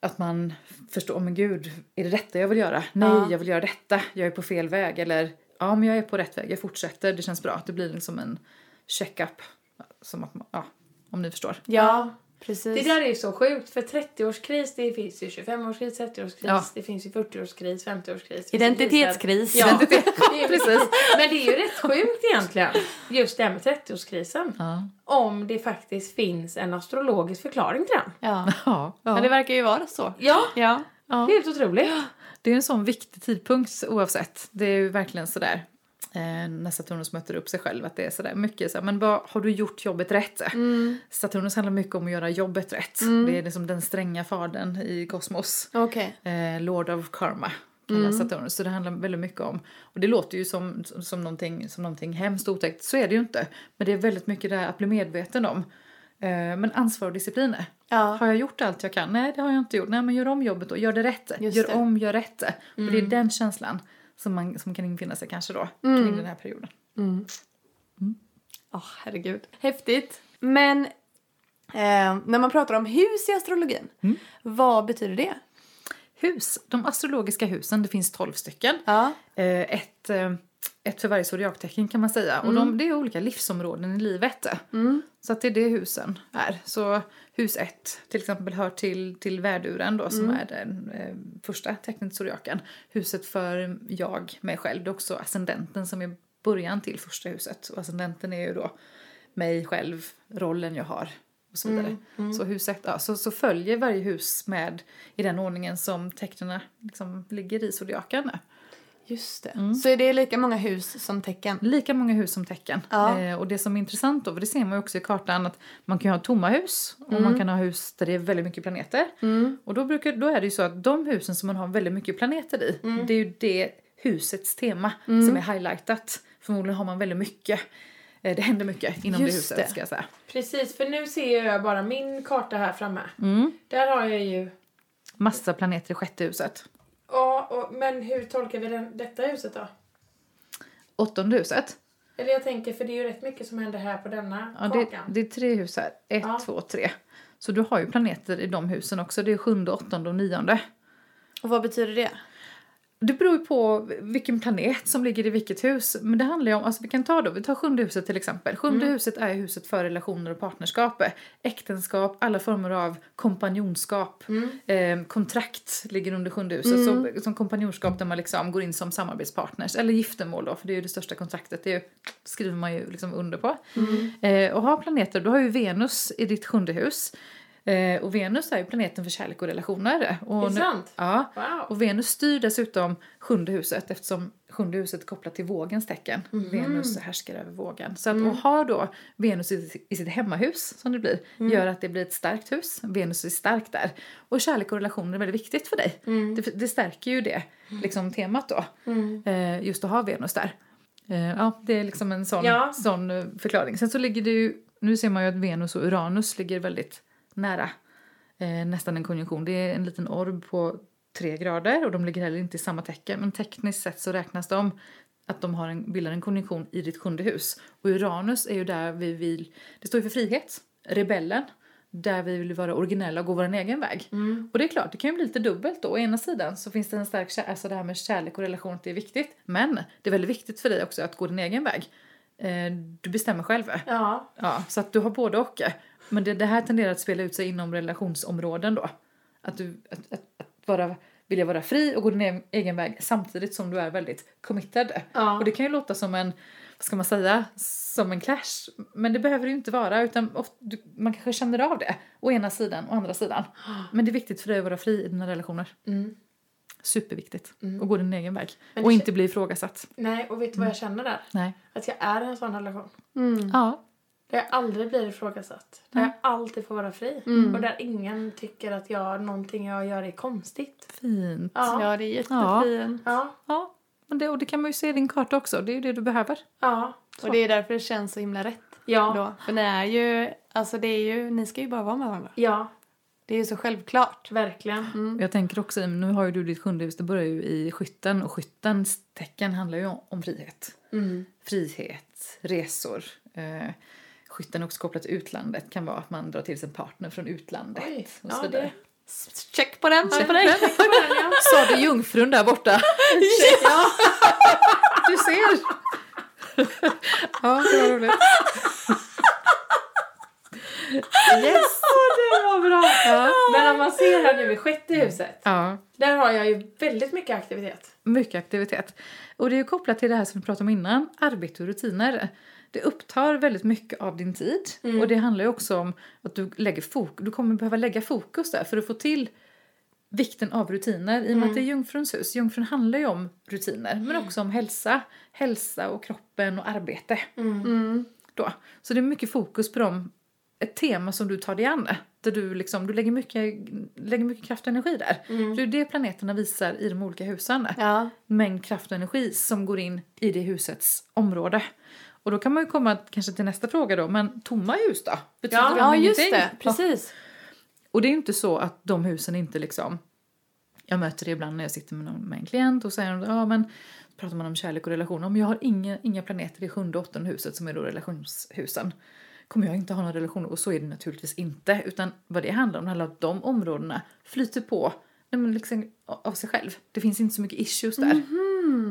Speaker 3: att man förstår, men gud, är det detta jag vill göra? Nej,
Speaker 2: Ja.
Speaker 3: jag vill göra detta, jag är på fel väg. Eller, ja men jag är på rätt väg, jag fortsätter, det känns bra. Att det blir liksom en check-up. Som att ja, om ni förstår.
Speaker 2: Ja, precis.
Speaker 1: Det där är ju så sjukt för 30-årskris det finns ju 25-årskris, 30-årskris,
Speaker 3: Ja.
Speaker 1: det finns ju 40-årskris, 50-årskris.
Speaker 2: Identitetskris.
Speaker 1: Ja,
Speaker 3: Identitet-
Speaker 1: det är
Speaker 3: precis.
Speaker 1: Men det är ju rätt sjukt egentligen, just det här med 30-årskrisen.
Speaker 3: Ja.
Speaker 1: Om det faktiskt finns en astrologisk förklaring till den.
Speaker 2: Ja.
Speaker 3: Ja, ja.
Speaker 2: Men det verkar ju vara så.
Speaker 1: Ja,
Speaker 2: Ja.
Speaker 1: det är helt otroligt.
Speaker 3: Det är en sån viktig tidpunkt oavsett. Det är ju verkligen sådär. Eh, när Saturnus möter upp sig själv. Att det är sådär mycket så men vad, har du gjort jobbet rätt? Saturnus handlar mycket om att göra jobbet rätt. Det är liksom den stränga fadern i kosmos.
Speaker 2: Okej.
Speaker 3: Eh, Lord of Karma kallas Saturnus. Så det handlar väldigt mycket om, och det låter ju som, som, som, någonting, som någonting hemskt och otäckt. Så är det ju inte. Men det är väldigt mycket det här att bli medveten om. Eh, men ansvar och disciplin.
Speaker 2: Ja.
Speaker 3: Har jag gjort allt jag kan? Nej, det har jag inte gjort. Nej, men gör om jobbet då. Gör det rätt.
Speaker 2: Just
Speaker 3: gör
Speaker 2: det.
Speaker 3: om, gör rätt. För det är den känslan som, man, som kan infinna sig kanske då kring den här perioden.
Speaker 2: Åh, herregud. Häftigt. Men eh, när man pratar om hus i astrologin, vad betyder det?
Speaker 3: hus. De astrologiska husen, det finns 12 stycken.
Speaker 2: Ja.
Speaker 3: Eh, ett, eh, ett för varje zodiaktecken kan man säga. Och de, det är olika livsområden i livet. Så att det är det husen är. Så hus 1 till exempel hör till, till värduren då som är den eh, första tecknet i zodiaken. Huset för jag, mig själv, det är också ascendenten som är början till första huset. Och ascendenten är ju då mig själv, rollen jag har och så vidare. Så huset, ja, så, så följer varje hus med i den ordningen som tecknen liksom ligger i zodiaken.
Speaker 2: Just det. Så är det lika många hus som tecken?
Speaker 3: Lika många hus som tecken.
Speaker 2: Ja.
Speaker 3: Eh, och det som är intressant då, för det ser man ju också i kartan, att man kan ha tomma hus och man kan ha hus där det är väldigt mycket planeter. Och då, brukar, då är det ju så att de husen som man har väldigt mycket planeter i, det är ju det husets tema som är highlightat. Förmodligen har man väldigt mycket, eh, det händer mycket inom
Speaker 2: Just
Speaker 3: det huset
Speaker 2: det.
Speaker 3: ska jag säga.
Speaker 1: Precis, för nu ser jag bara min karta här framme. Där har jag ju...
Speaker 3: Massa planeter i sjätte huset.
Speaker 1: Ja, och, men hur tolkar vi den, detta huset då?
Speaker 3: Åttonde huset,
Speaker 1: Eller jag tänker, för det är ju rätt mycket som händer här på denna
Speaker 3: ja, det,
Speaker 1: kakan.
Speaker 3: det är tre hus här. Ett,
Speaker 1: Ja.
Speaker 3: två, tre. Så du har ju planeter i de husen också. Det är sjunde, åttonde och nionde.
Speaker 2: Och vad betyder det?
Speaker 3: Det beror ju på vilken planet som ligger i vilket hus. Men det handlar om, alltså vi kan ta då, vi tar sjunde huset till exempel. Sjunde huset är huset för relationer och partnerskap. Äktenskap, alla former av kompanjonskap. Eh, kontrakt ligger under sjunde huset. Så, som kompanjonskap där man liksom går in som samarbetspartners. Eller giftermål då, för det är ju det största kontraktet. Det ju, skriver man ju liksom under på. Eh, och har planeter, du har ju Venus i ditt sjunde hus. Eh, och Venus är ju planeten för kärlek och relationer. Och
Speaker 1: Är det
Speaker 3: nu-
Speaker 1: sant?
Speaker 3: Ja.
Speaker 1: Wow.
Speaker 3: Och Venus styr dessutom sjunde huset eftersom sjunde huset är kopplat till vågens tecken. Venus härskar över vågen. Så att och ha då Venus i, i sitt hemmahus, som det blir, gör att det blir ett starkt hus. Venus är stark där. Och kärlek och relationer är väldigt viktigt för dig. Det, det stärker ju det liksom, temat då. Eh, just att ha Venus där. Eh, ja, det är liksom en sån,
Speaker 1: Ja.
Speaker 3: sån eh, förklaring. Sen så ligger det ju, nu ser man ju att Venus och Uranus ligger väldigt nära. Eh, nästan en konjunktion. Det är en liten orb på tre grader och de ligger heller inte i samma tecken. Men tekniskt sett så räknas de att de har en, bildar en konjunktion i ditt sjunde hus. Och Uranus är ju där vi vill, det står ju för frihet, rebellen. Där vi vill vara originella och gå vår egen väg. Och det är klart, det kan ju bli lite dubbelt då. Å ena sidan så finns det en stark alltså det här med kärlek och relation, det är viktigt. Men det är väldigt viktigt för dig också att gå din egen väg. Eh, du bestämmer själv.
Speaker 1: Ja,
Speaker 3: Ja, så att du har både och. Men det, det här tenderar att spela ut sig inom relationsområden då. Att du att, att, att vara, vilja vara fri och gå din egen- väg samtidigt som du är väldigt committed.
Speaker 1: Ja.
Speaker 3: Och det kan ju låta som en, vad ska man säga, som en clash. Men det behöver det ju inte vara utan ofta, du, man kanske känner av det. Å ena sidan och andra sidan. Men det är viktigt för dig att vara fri i dina relationer. Superviktigt. Och gå din egen väg.
Speaker 1: Men
Speaker 3: och inte bli ifrågasatt.
Speaker 1: nej, och vet du vad jag känner där?
Speaker 3: Nej.
Speaker 1: Att jag är i en sån relation.
Speaker 3: Ja.
Speaker 1: Där jag aldrig blir ifrågasatt. Där jag alltid får vara fri. Och där ingen tycker att jag, någonting jag gör är konstigt.
Speaker 3: Fint.
Speaker 1: Ja.
Speaker 2: Ja, det är jättefint.
Speaker 1: Ja.
Speaker 3: Ja, men det, och det kan man ju se i din karta också. Det är ju det du behöver.
Speaker 1: Ja.
Speaker 2: Och det är därför det känns så himla rätt.
Speaker 1: Ja.
Speaker 2: Då. För ni är ju, alltså det är ju, ni ska ju bara vara med varandra.
Speaker 1: Ja,
Speaker 2: Det är ju så självklart.
Speaker 1: verkligen.
Speaker 3: Jag tänker också, nu har ju du ditt sjunde hus, det börjar ju i skytten och skyttens tecken handlar ju om, om frihet.
Speaker 1: Mm.
Speaker 3: Frihet, resor. Eh, skytten också kopplat till utlandet, kan vara att man drar till sig en partner från utlandet.
Speaker 1: Oj,
Speaker 3: och så
Speaker 1: ja,
Speaker 3: vidare.
Speaker 1: det-
Speaker 2: Check på den, check på den.
Speaker 3: Sa du jungfrun där borta?
Speaker 1: Ja.
Speaker 3: Du ser! ja, det var roligt.
Speaker 1: Yes! det var bra! Men om man ser här nu i sjätte huset.
Speaker 3: Ja.
Speaker 1: Där har jag ju väldigt mycket aktivitet.
Speaker 3: Mycket aktivitet. Och det är ju kopplat till det här som vi pratade om innan, arbete och rutiner. Det upptar väldigt mycket av din tid. Och det handlar ju också om att du, lägger fok- du kommer behöva lägga fokus där för att få till vikten av rutiner. I och med att det är jungfruns hus. Jungfrun handlar ju om rutiner men också om hälsa. Hälsa och kroppen och arbete. Då. Så det är mycket fokus på dem. Ett tema som du tar dig an. Där du, liksom, du lägger, mycket, lägger mycket kraft och energi där. För det är det planeterna visar i de olika husen
Speaker 2: Ja.
Speaker 3: mängd kraft och energi som går in i det husets område. Och då kan man ju komma kanske till nästa fråga då, men tomma hus då? Betyder
Speaker 1: Ja,
Speaker 2: ja, just
Speaker 3: ingenting?
Speaker 2: det. Precis.
Speaker 3: Och det är ju inte så att de husen inte liksom... Jag möter det ibland när jag sitter med, någon, med en klient och säger ja men pratar man om kärlek och relationer. Om jag har inga, inga planeter i sjunde och åttonde huset som är då relationshusen kommer jag inte ha någon relation och så är det naturligtvis inte. Utan vad det handlar om, det handlar om att de områdena flyter på nej men liksom av sig själv. Det finns inte så mycket issues där.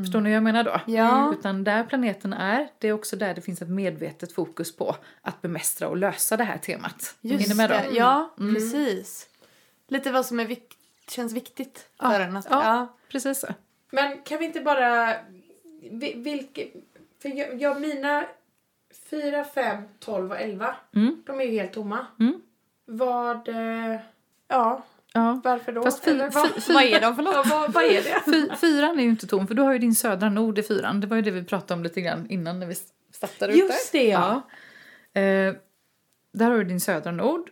Speaker 3: Förstår ni vad jag menar då?
Speaker 2: Ja.
Speaker 3: Utan där planeten är, det är också där det finns ett medvetet fokus på att bemästra och lösa det här temat. är
Speaker 2: Just
Speaker 3: ni med då?
Speaker 2: det, ja precis. Lite vad som är vik- känns viktigt för
Speaker 3: Ja,
Speaker 2: en. Att,
Speaker 3: ja.
Speaker 2: ja.
Speaker 3: Precis så.
Speaker 1: Men kan vi inte bara... vi- Vilke, för jag, jag, mina 4, 5, 12 och 11,
Speaker 3: Mm.
Speaker 1: de är ju helt tomma.
Speaker 3: Mm.
Speaker 1: Vad... eh, Ja,
Speaker 3: Ja.
Speaker 1: varför då?
Speaker 3: Fast fy-
Speaker 1: Eller vad,
Speaker 2: Vad är de för
Speaker 1: ja,
Speaker 2: något?
Speaker 1: vad, vad är det?
Speaker 3: Fy, fyran är ju inte tom, för du har ju din södra nord i fyran. Det var ju det vi pratade om lite grann innan när vi startade ute.
Speaker 1: Just det, ja.
Speaker 3: Ja. Eh, där har du din södra nord.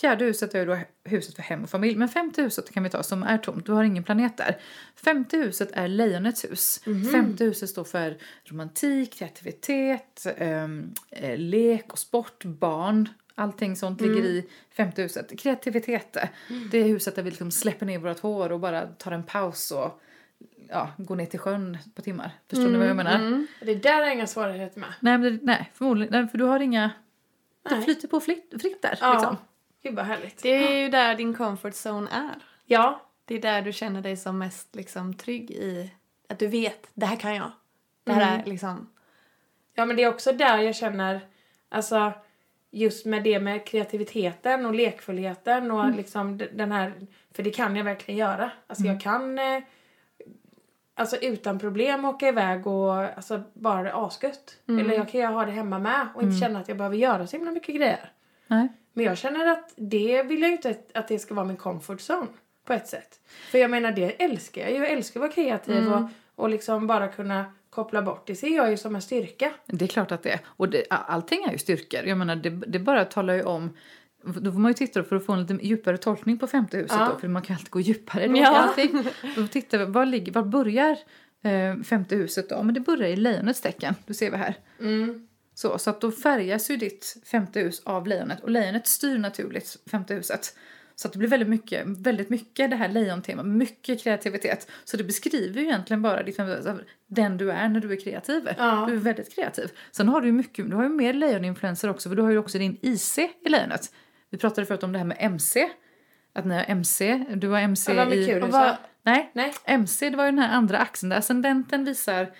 Speaker 3: Fjärde huset är ju då huset för hem och familj. Men femte huset kan vi ta som är tomt. Du har ingen planet där. Femte huset är lejonets hus. Femte huset står för romantik, kreativitet, ehm, eh, lek och sport, barn. Allting sånt ligger i femte huset. Kreativitet, det är huset där vi liksom släpper ner vårt hår och bara tar en paus och ja, går ner till sjön på timmar. Förstår ni vad jag menar?
Speaker 1: Det där jag inga svårigheter med.
Speaker 3: Nej, men det, nej, förmodligen. Nej, för du har inga...
Speaker 1: Nej.
Speaker 3: flyter på fritt, fritt där.
Speaker 1: Ja,
Speaker 3: Liksom.
Speaker 1: gud vad härligt.
Speaker 2: Det är ju där din comfort zone är.
Speaker 1: Ja,
Speaker 2: Det är där du känner dig som mest liksom, trygg i att du vet, det här kan jag. Det här är liksom...
Speaker 1: Ja, men det är också där jag känner, alltså just med det med kreativiteten och lekfullheten och liksom d- den här, för det kan jag verkligen göra. Alltså jag kan eh, alltså utan problem åka iväg och alltså bara det asgött. Eller jag kan ju ha det hemma med och inte känna att jag behöver göra så himla mycket grejer.
Speaker 3: Nej.
Speaker 1: Men jag känner att det vill jag inte att det ska vara min comfort zone på ett sätt. För jag menar det älskar jag ju. Jag älskar att vara kreativ och, och liksom bara kunna koppla bort. Det ser jag ju som en styrka.
Speaker 3: Det är klart att det är. Och det, allting är ju styrkor. Jag menar, det, det bara talar ju om... Då får man ju titta för att få en lite djupare tolkning på femte huset
Speaker 1: Ja.
Speaker 3: då, för man kan alltid gå djupare då
Speaker 2: Ja.
Speaker 3: Då tittar vi, var, ligger, var börjar eh, femte huset då? Men det börjar i lejonets tecken, du ser vi här.
Speaker 1: Mm.
Speaker 3: Så, så att då färgas ju ditt femte hus av lejonet och lejonet styr naturligt femte huset. Så att det blir väldigt mycket, väldigt mycket det här lejontema, mycket kreativitet. Så det beskriver ju egentligen bara ditt av den du är när du är kreativ.
Speaker 1: Ja.
Speaker 3: Du är väldigt kreativ. Sen har du ju mycket, du har ju mer lejoninfluenser också för du har ju också din IC i lejonet. Vi pratade förut om det här med MC. Att ni har MC, du har MC
Speaker 1: Ja,
Speaker 3: i...
Speaker 1: kul
Speaker 2: vad-
Speaker 3: Nej,
Speaker 1: Nej.
Speaker 3: MC det var ju den här andra axeln där. Ascendenten visar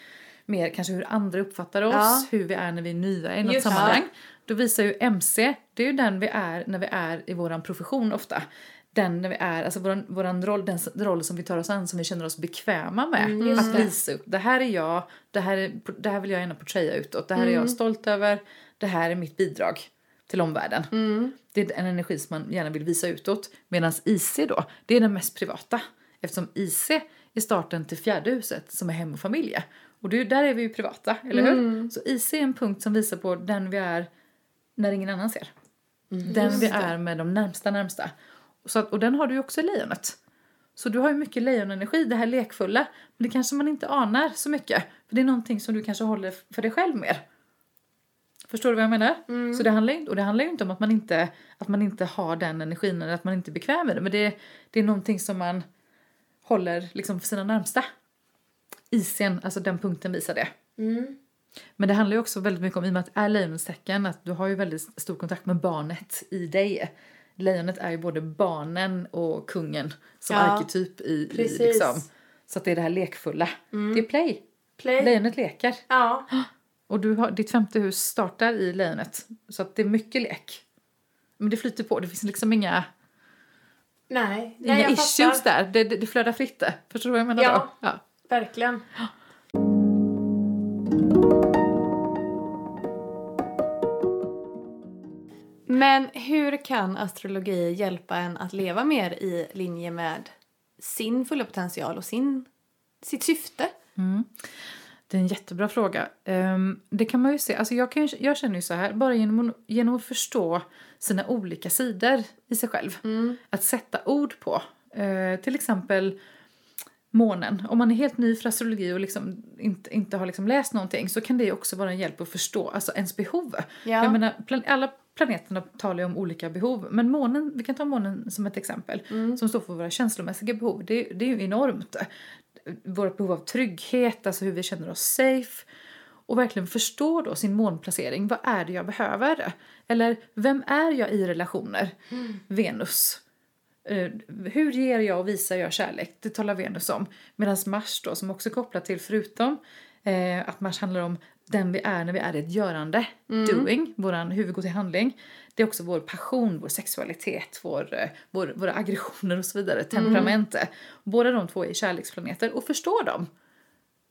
Speaker 3: mer kanske hur andra uppfattar oss,
Speaker 2: Ja.
Speaker 3: hur vi är när vi är nya i något
Speaker 1: Just
Speaker 3: sammanhang. Då visar ju MC, det är ju den vi är när vi är i våran profession ofta. Den när vi är, alltså våran, våran roll, den roll som vi tar oss an, som vi känner oss bekväma med.
Speaker 1: Mm,
Speaker 3: att visa upp, det här är jag, det här, är, det här vill jag gärna porträtta utåt, det här är
Speaker 1: Mm.
Speaker 3: jag stolt över, det här är mitt bidrag till omvärlden.
Speaker 1: Mm.
Speaker 3: Det är en energi som man gärna vill visa utåt. Medan IC då, det är den mest privata. Eftersom IC är starten till fjärde huset som är hem och familj. Och det, är där är vi ju privata, eller hur? Så IC är en punkt som visar på den vi är när ingen annan ser. den vi är med de närmsta närmsta. Så att, och den har du ju också i lejonet. Så du har ju mycket lejonenergi, det här lekfulla. Men det kanske man inte anar så mycket. För det är någonting som du kanske håller för dig själv mer. Förstår du vad jag menar? Så det handlar, ju- och det handlar ju inte om att man inte, att man inte har den energin eller att man inte är bekväm med det. Men det, det är någonting som man håller liksom för sina närmsta. Isen, alltså den punkten visar det.
Speaker 1: Mm.
Speaker 3: Men det handlar ju också väldigt mycket om, i och med att är lejonets tecken, att du har ju väldigt stor kontakt med barnet i dig. Lejonet är ju både barnen och kungen som
Speaker 2: Ja,
Speaker 3: arketyp i, i liksom. Så att det är det här lekfulla. Det är play.
Speaker 1: Play.
Speaker 3: Lejonet leker.
Speaker 1: Ja.
Speaker 3: Och du har, ditt femte hus startar i lejonet. Så att det är mycket lek. Men det flyter på, det finns liksom inga,
Speaker 1: Nej.
Speaker 3: inga
Speaker 1: Nej, jag
Speaker 3: issues
Speaker 1: fattar.
Speaker 3: där. Det, det, det flödar fritt där. Förstår du vad jag menar
Speaker 1: Ja.
Speaker 3: då? Ja.
Speaker 1: Verkligen.
Speaker 2: Men hur kan astrologi hjälpa en att leva mer i linje med sin fulla potential och sin, sitt syfte?
Speaker 3: Det är en jättebra fråga. Ehm, det kan man ju se. Alltså jag, kan, jag känner ju så här, bara genom, att- genom att förstå sina olika sidor i sig själv. Att sätta ord på. Eh, till exempel månen. Om man är helt ny för astrologi och liksom inte, inte har liksom läst någonting så kan det också vara en hjälp att förstå alltså ens behov.
Speaker 2: Ja.
Speaker 3: Jag menar, alla planeterna talar ju om olika behov. Men månen, vi kan ta månen som ett exempel, som står för våra känslomässiga behov. Det, det är ju enormt. Vårt behov av trygghet, alltså hur vi känner oss safe. Och verkligen förstå då sin månplacering. Vad är det jag behöver? Eller vem är jag i relationer? Venus. eh, hur ger jag och visar jag kärlek? Det talar Venus om. Medan Mars då, som också är kopplat till, förutom eh, att Mars handlar om den vi är när vi är i ett görande, doing, våran hur vi går till handling. Det är också vår passion, vår sexualitet, vår, eh, vår, våra aggressioner och så vidare, temperament. Båda de två är kärleksplaneter och förstår dem.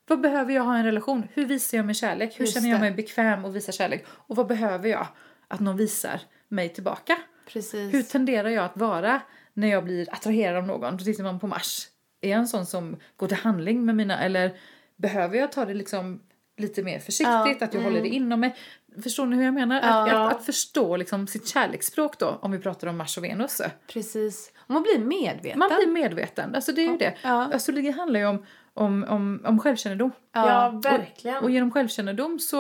Speaker 3: Vad behöver jag ha i en relation? Hur visar jag mig kärlek? Hur
Speaker 2: Just
Speaker 3: känner jag
Speaker 2: det.
Speaker 3: mig bekväm och visar kärlek? Och vad behöver jag att någon visar mig tillbaka?
Speaker 2: Precis.
Speaker 3: Hur tenderar jag att vara när jag blir attraherad av någon? Då tittar man på Mars. Är jag en sån som går till handling med mina, eller behöver jag ta det liksom lite mer försiktigt,
Speaker 2: Ja,
Speaker 3: att jag håller det inom mig? Förstår ni hur jag menar?
Speaker 2: Ja.
Speaker 3: Att, att, att förstå liksom sitt kärleksspråk då, om vi pratar om Mars och Venus.
Speaker 2: Precis. Man blir medveten.
Speaker 3: Man blir medveten, alltså det är ju det.
Speaker 2: Ja.
Speaker 3: Astrologi handlar ju om, om, om, om självkännedom.
Speaker 1: Ja, verkligen.
Speaker 3: Och genom självkännedom så,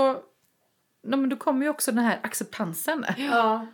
Speaker 3: ja, men då kommer ju också den här acceptansen.
Speaker 1: ja.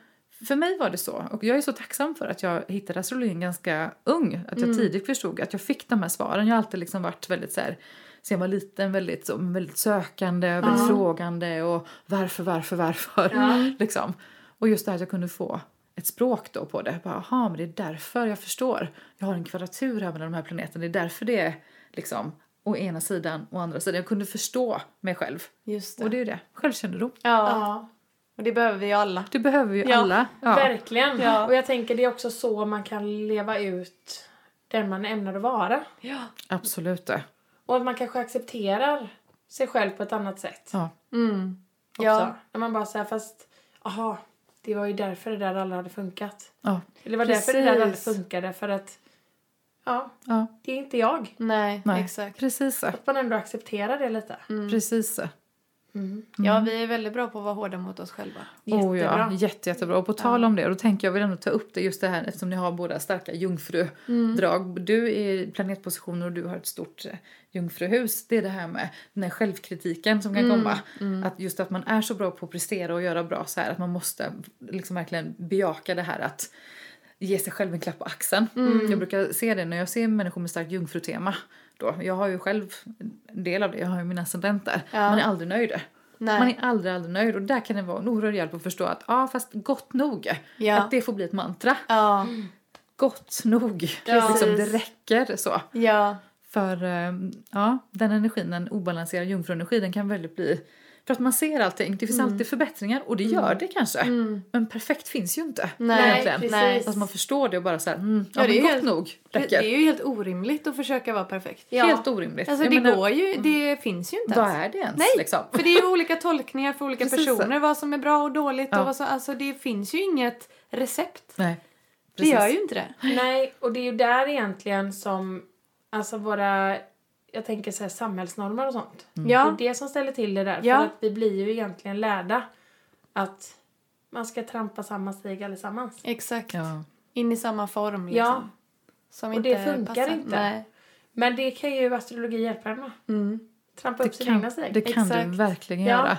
Speaker 3: För mig var det så. Och jag är så tacksam för att jag hittade astrologin ganska ung. Att jag tidigt förstod att jag fick de här svaren. Jag har alltid liksom varit väldigt så här, sen jag var liten, väldigt, så, väldigt sökande, väldigt frågande och varför, varför, varför.
Speaker 1: Ja.
Speaker 3: liksom. Och just det här att jag kunde få ett språk då på det. Bara, aha, men det är därför jag förstår. Jag har en kvadratur här mellan de här planeterna. Det är därför det är liksom å ena sidan och andra sidan. Jag kunde förstå mig själv.
Speaker 2: Just det.
Speaker 3: Och det är ju det, självkännedom.
Speaker 2: ja.
Speaker 1: ja.
Speaker 2: och det behöver vi ju alla.
Speaker 3: Det behöver ju
Speaker 2: Ja,
Speaker 3: alla. Ja.
Speaker 1: Verkligen.
Speaker 2: Ja.
Speaker 1: Och jag tänker det är också så man kan leva ut den man ämnar att vara.
Speaker 2: Ja.
Speaker 3: Absolut det.
Speaker 1: Och att man kanske accepterar sig själv på ett annat sätt.
Speaker 3: Ja.
Speaker 2: Mm.
Speaker 1: Också.
Speaker 2: Ja.
Speaker 1: När man bara säger fast, aha, det var ju därför det där aldrig hade funkat.
Speaker 3: Ja.
Speaker 1: Eller det var därför det där aldrig
Speaker 2: Precis.
Speaker 1: funkade. För att, ja,
Speaker 3: Ja.
Speaker 1: det är inte jag.
Speaker 2: Nej,
Speaker 3: Nej.
Speaker 2: exakt.
Speaker 3: Precis så.
Speaker 1: Att man ändå accepterar det lite.
Speaker 3: Precis så.
Speaker 1: Mm.
Speaker 2: Ja, vi är väldigt bra på att vara hårda mot oss själva.
Speaker 3: Oh, ja.
Speaker 1: Jättebra.
Speaker 3: Jätte, jättebra. Och på tal om det, då tänker jag vill ändå ta upp det just det här eftersom ni har båda starka jungfrudrag. Du är i planetpositioner och du har ett stort eh, jungfruhus. Det är det här med den här självkritiken som kan komma. Att just att man är så bra på att prestera och göra bra så här att man måste liksom verkligen bejaka det här att ge sig själv en klapp på axeln. Jag brukar se det när jag ser människor med starkt jungfrutema. Då. Jag har ju själv en del av det, jag har ju min ascendent där.
Speaker 2: Ja.
Speaker 3: Man är aldrig nöjd.
Speaker 2: Nej.
Speaker 3: Man är aldrig, aldrig nöjd. Och där kan det vara en oerhörd hjälp att förstå att ja, fast gott nog.
Speaker 2: Ja.
Speaker 3: Att det får bli ett mantra.
Speaker 2: Ja,
Speaker 3: Gott nog.
Speaker 2: Ja.
Speaker 3: Liksom, det räcker så.
Speaker 2: ja,
Speaker 3: För eh, ja, den energin, den obalanserade jungfruenergi, den kan väldigt bli... För att man ser allting, det finns
Speaker 2: Mm.
Speaker 3: alltid förbättringar och det gör det kanske. Men perfekt finns ju inte.
Speaker 2: Nej,
Speaker 3: egentligen.
Speaker 1: precis.
Speaker 2: nej.
Speaker 3: Att man förstår det och bara så här, mm, ja,
Speaker 2: Ja, det
Speaker 3: men
Speaker 2: är
Speaker 3: gott
Speaker 2: helt-
Speaker 3: nog
Speaker 2: Det
Speaker 3: räcker.
Speaker 2: är ju helt orimligt att försöka vara perfekt.
Speaker 1: Ja.
Speaker 3: Helt orimligt.
Speaker 2: Alltså
Speaker 3: Jag
Speaker 2: det
Speaker 3: menar,
Speaker 2: går ju, det finns ju inte
Speaker 3: Vad
Speaker 2: ens.
Speaker 3: är det ens
Speaker 2: Nej,
Speaker 3: liksom?
Speaker 2: för det är ju olika tolkningar för olika
Speaker 3: Precis
Speaker 2: personer vad som är bra och dåligt
Speaker 3: Ja.
Speaker 2: och vad som, alltså det finns ju inget recept.
Speaker 3: Nej.
Speaker 2: Det gör ju inte det.
Speaker 1: Nej, och det är ju där egentligen som alltså våra, jag tänker så här, samhällsnormer och sånt. Det
Speaker 2: Ja,
Speaker 1: är det som ställer till det där.
Speaker 2: Ja.
Speaker 1: För att vi blir ju egentligen lärda att man ska trampa samma stig allesammans.
Speaker 2: exakt.
Speaker 3: Ja.
Speaker 2: In i samma form liksom.
Speaker 1: Ja.
Speaker 2: Som
Speaker 1: Och
Speaker 2: inte
Speaker 1: det funkar
Speaker 2: passar.
Speaker 1: inte.
Speaker 2: Nej.
Speaker 1: Men det kan ju astrologi hjälpa en med.
Speaker 2: Mm.
Speaker 1: Trampa upp
Speaker 3: Det
Speaker 1: sin
Speaker 3: kan,
Speaker 1: egna steg.
Speaker 3: det kan du
Speaker 2: Exakt.
Speaker 3: verkligen
Speaker 1: Ja.
Speaker 3: göra.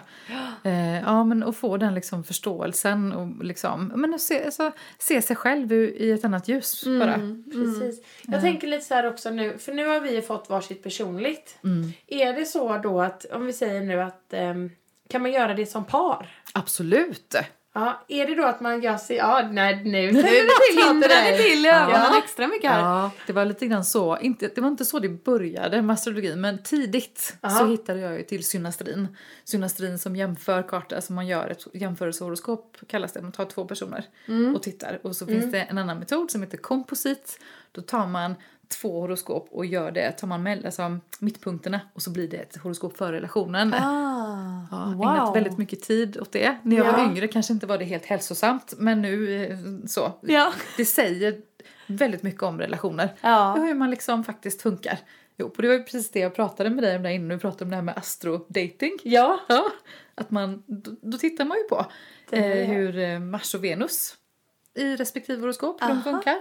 Speaker 3: Eh, ja, men att få den liksom förståelsen och liksom, men se, alltså, se sig själv i ett annat ljus bara.
Speaker 2: Mm.
Speaker 1: Precis. Jag tänker lite så här också nu, för nu har vi fått varsitt personligt. Är det så då att, om vi säger nu att, ehm, kan man göra det som par?
Speaker 3: Absolut!
Speaker 1: Ja, är det då att man gör sig, ja nej nu tänder det till
Speaker 2: det till ögonen
Speaker 1: Ja.
Speaker 2: extra mycket här.
Speaker 3: Ja, det var lite grann så. Inte, det var inte så det började med astrologin, men tidigt
Speaker 1: Aha.
Speaker 3: så hittade jag ju till synastrin. Synastrin som jämför karta, alltså man gör ett jämförelsehoroskop kallas det. Man tar två personer och tittar. Och så finns det en annan metod som heter komposit. Då tar man två horoskop och gör det, tar man med, alltså, mittpunkterna och så blir det ett horoskop för relationen.
Speaker 2: Ah,
Speaker 3: Ja, ägnat väldigt mycket tid åt det. När jag
Speaker 1: Ja.
Speaker 3: var yngre kanske inte var det helt hälsosamt, men nu eh, så.
Speaker 2: Ja.
Speaker 3: Det säger väldigt mycket om relationer.
Speaker 2: Ja.
Speaker 3: Hur man liksom faktiskt funkar. Jo, och det var ju precis det jag pratade med dig om där inne. Vi pratade om det här med astrodating.
Speaker 1: Ja.
Speaker 3: Ja, att man, då, då tittar man ju på eh, hur eh, Mars och Venus i respektive horoskop, hur de funkar.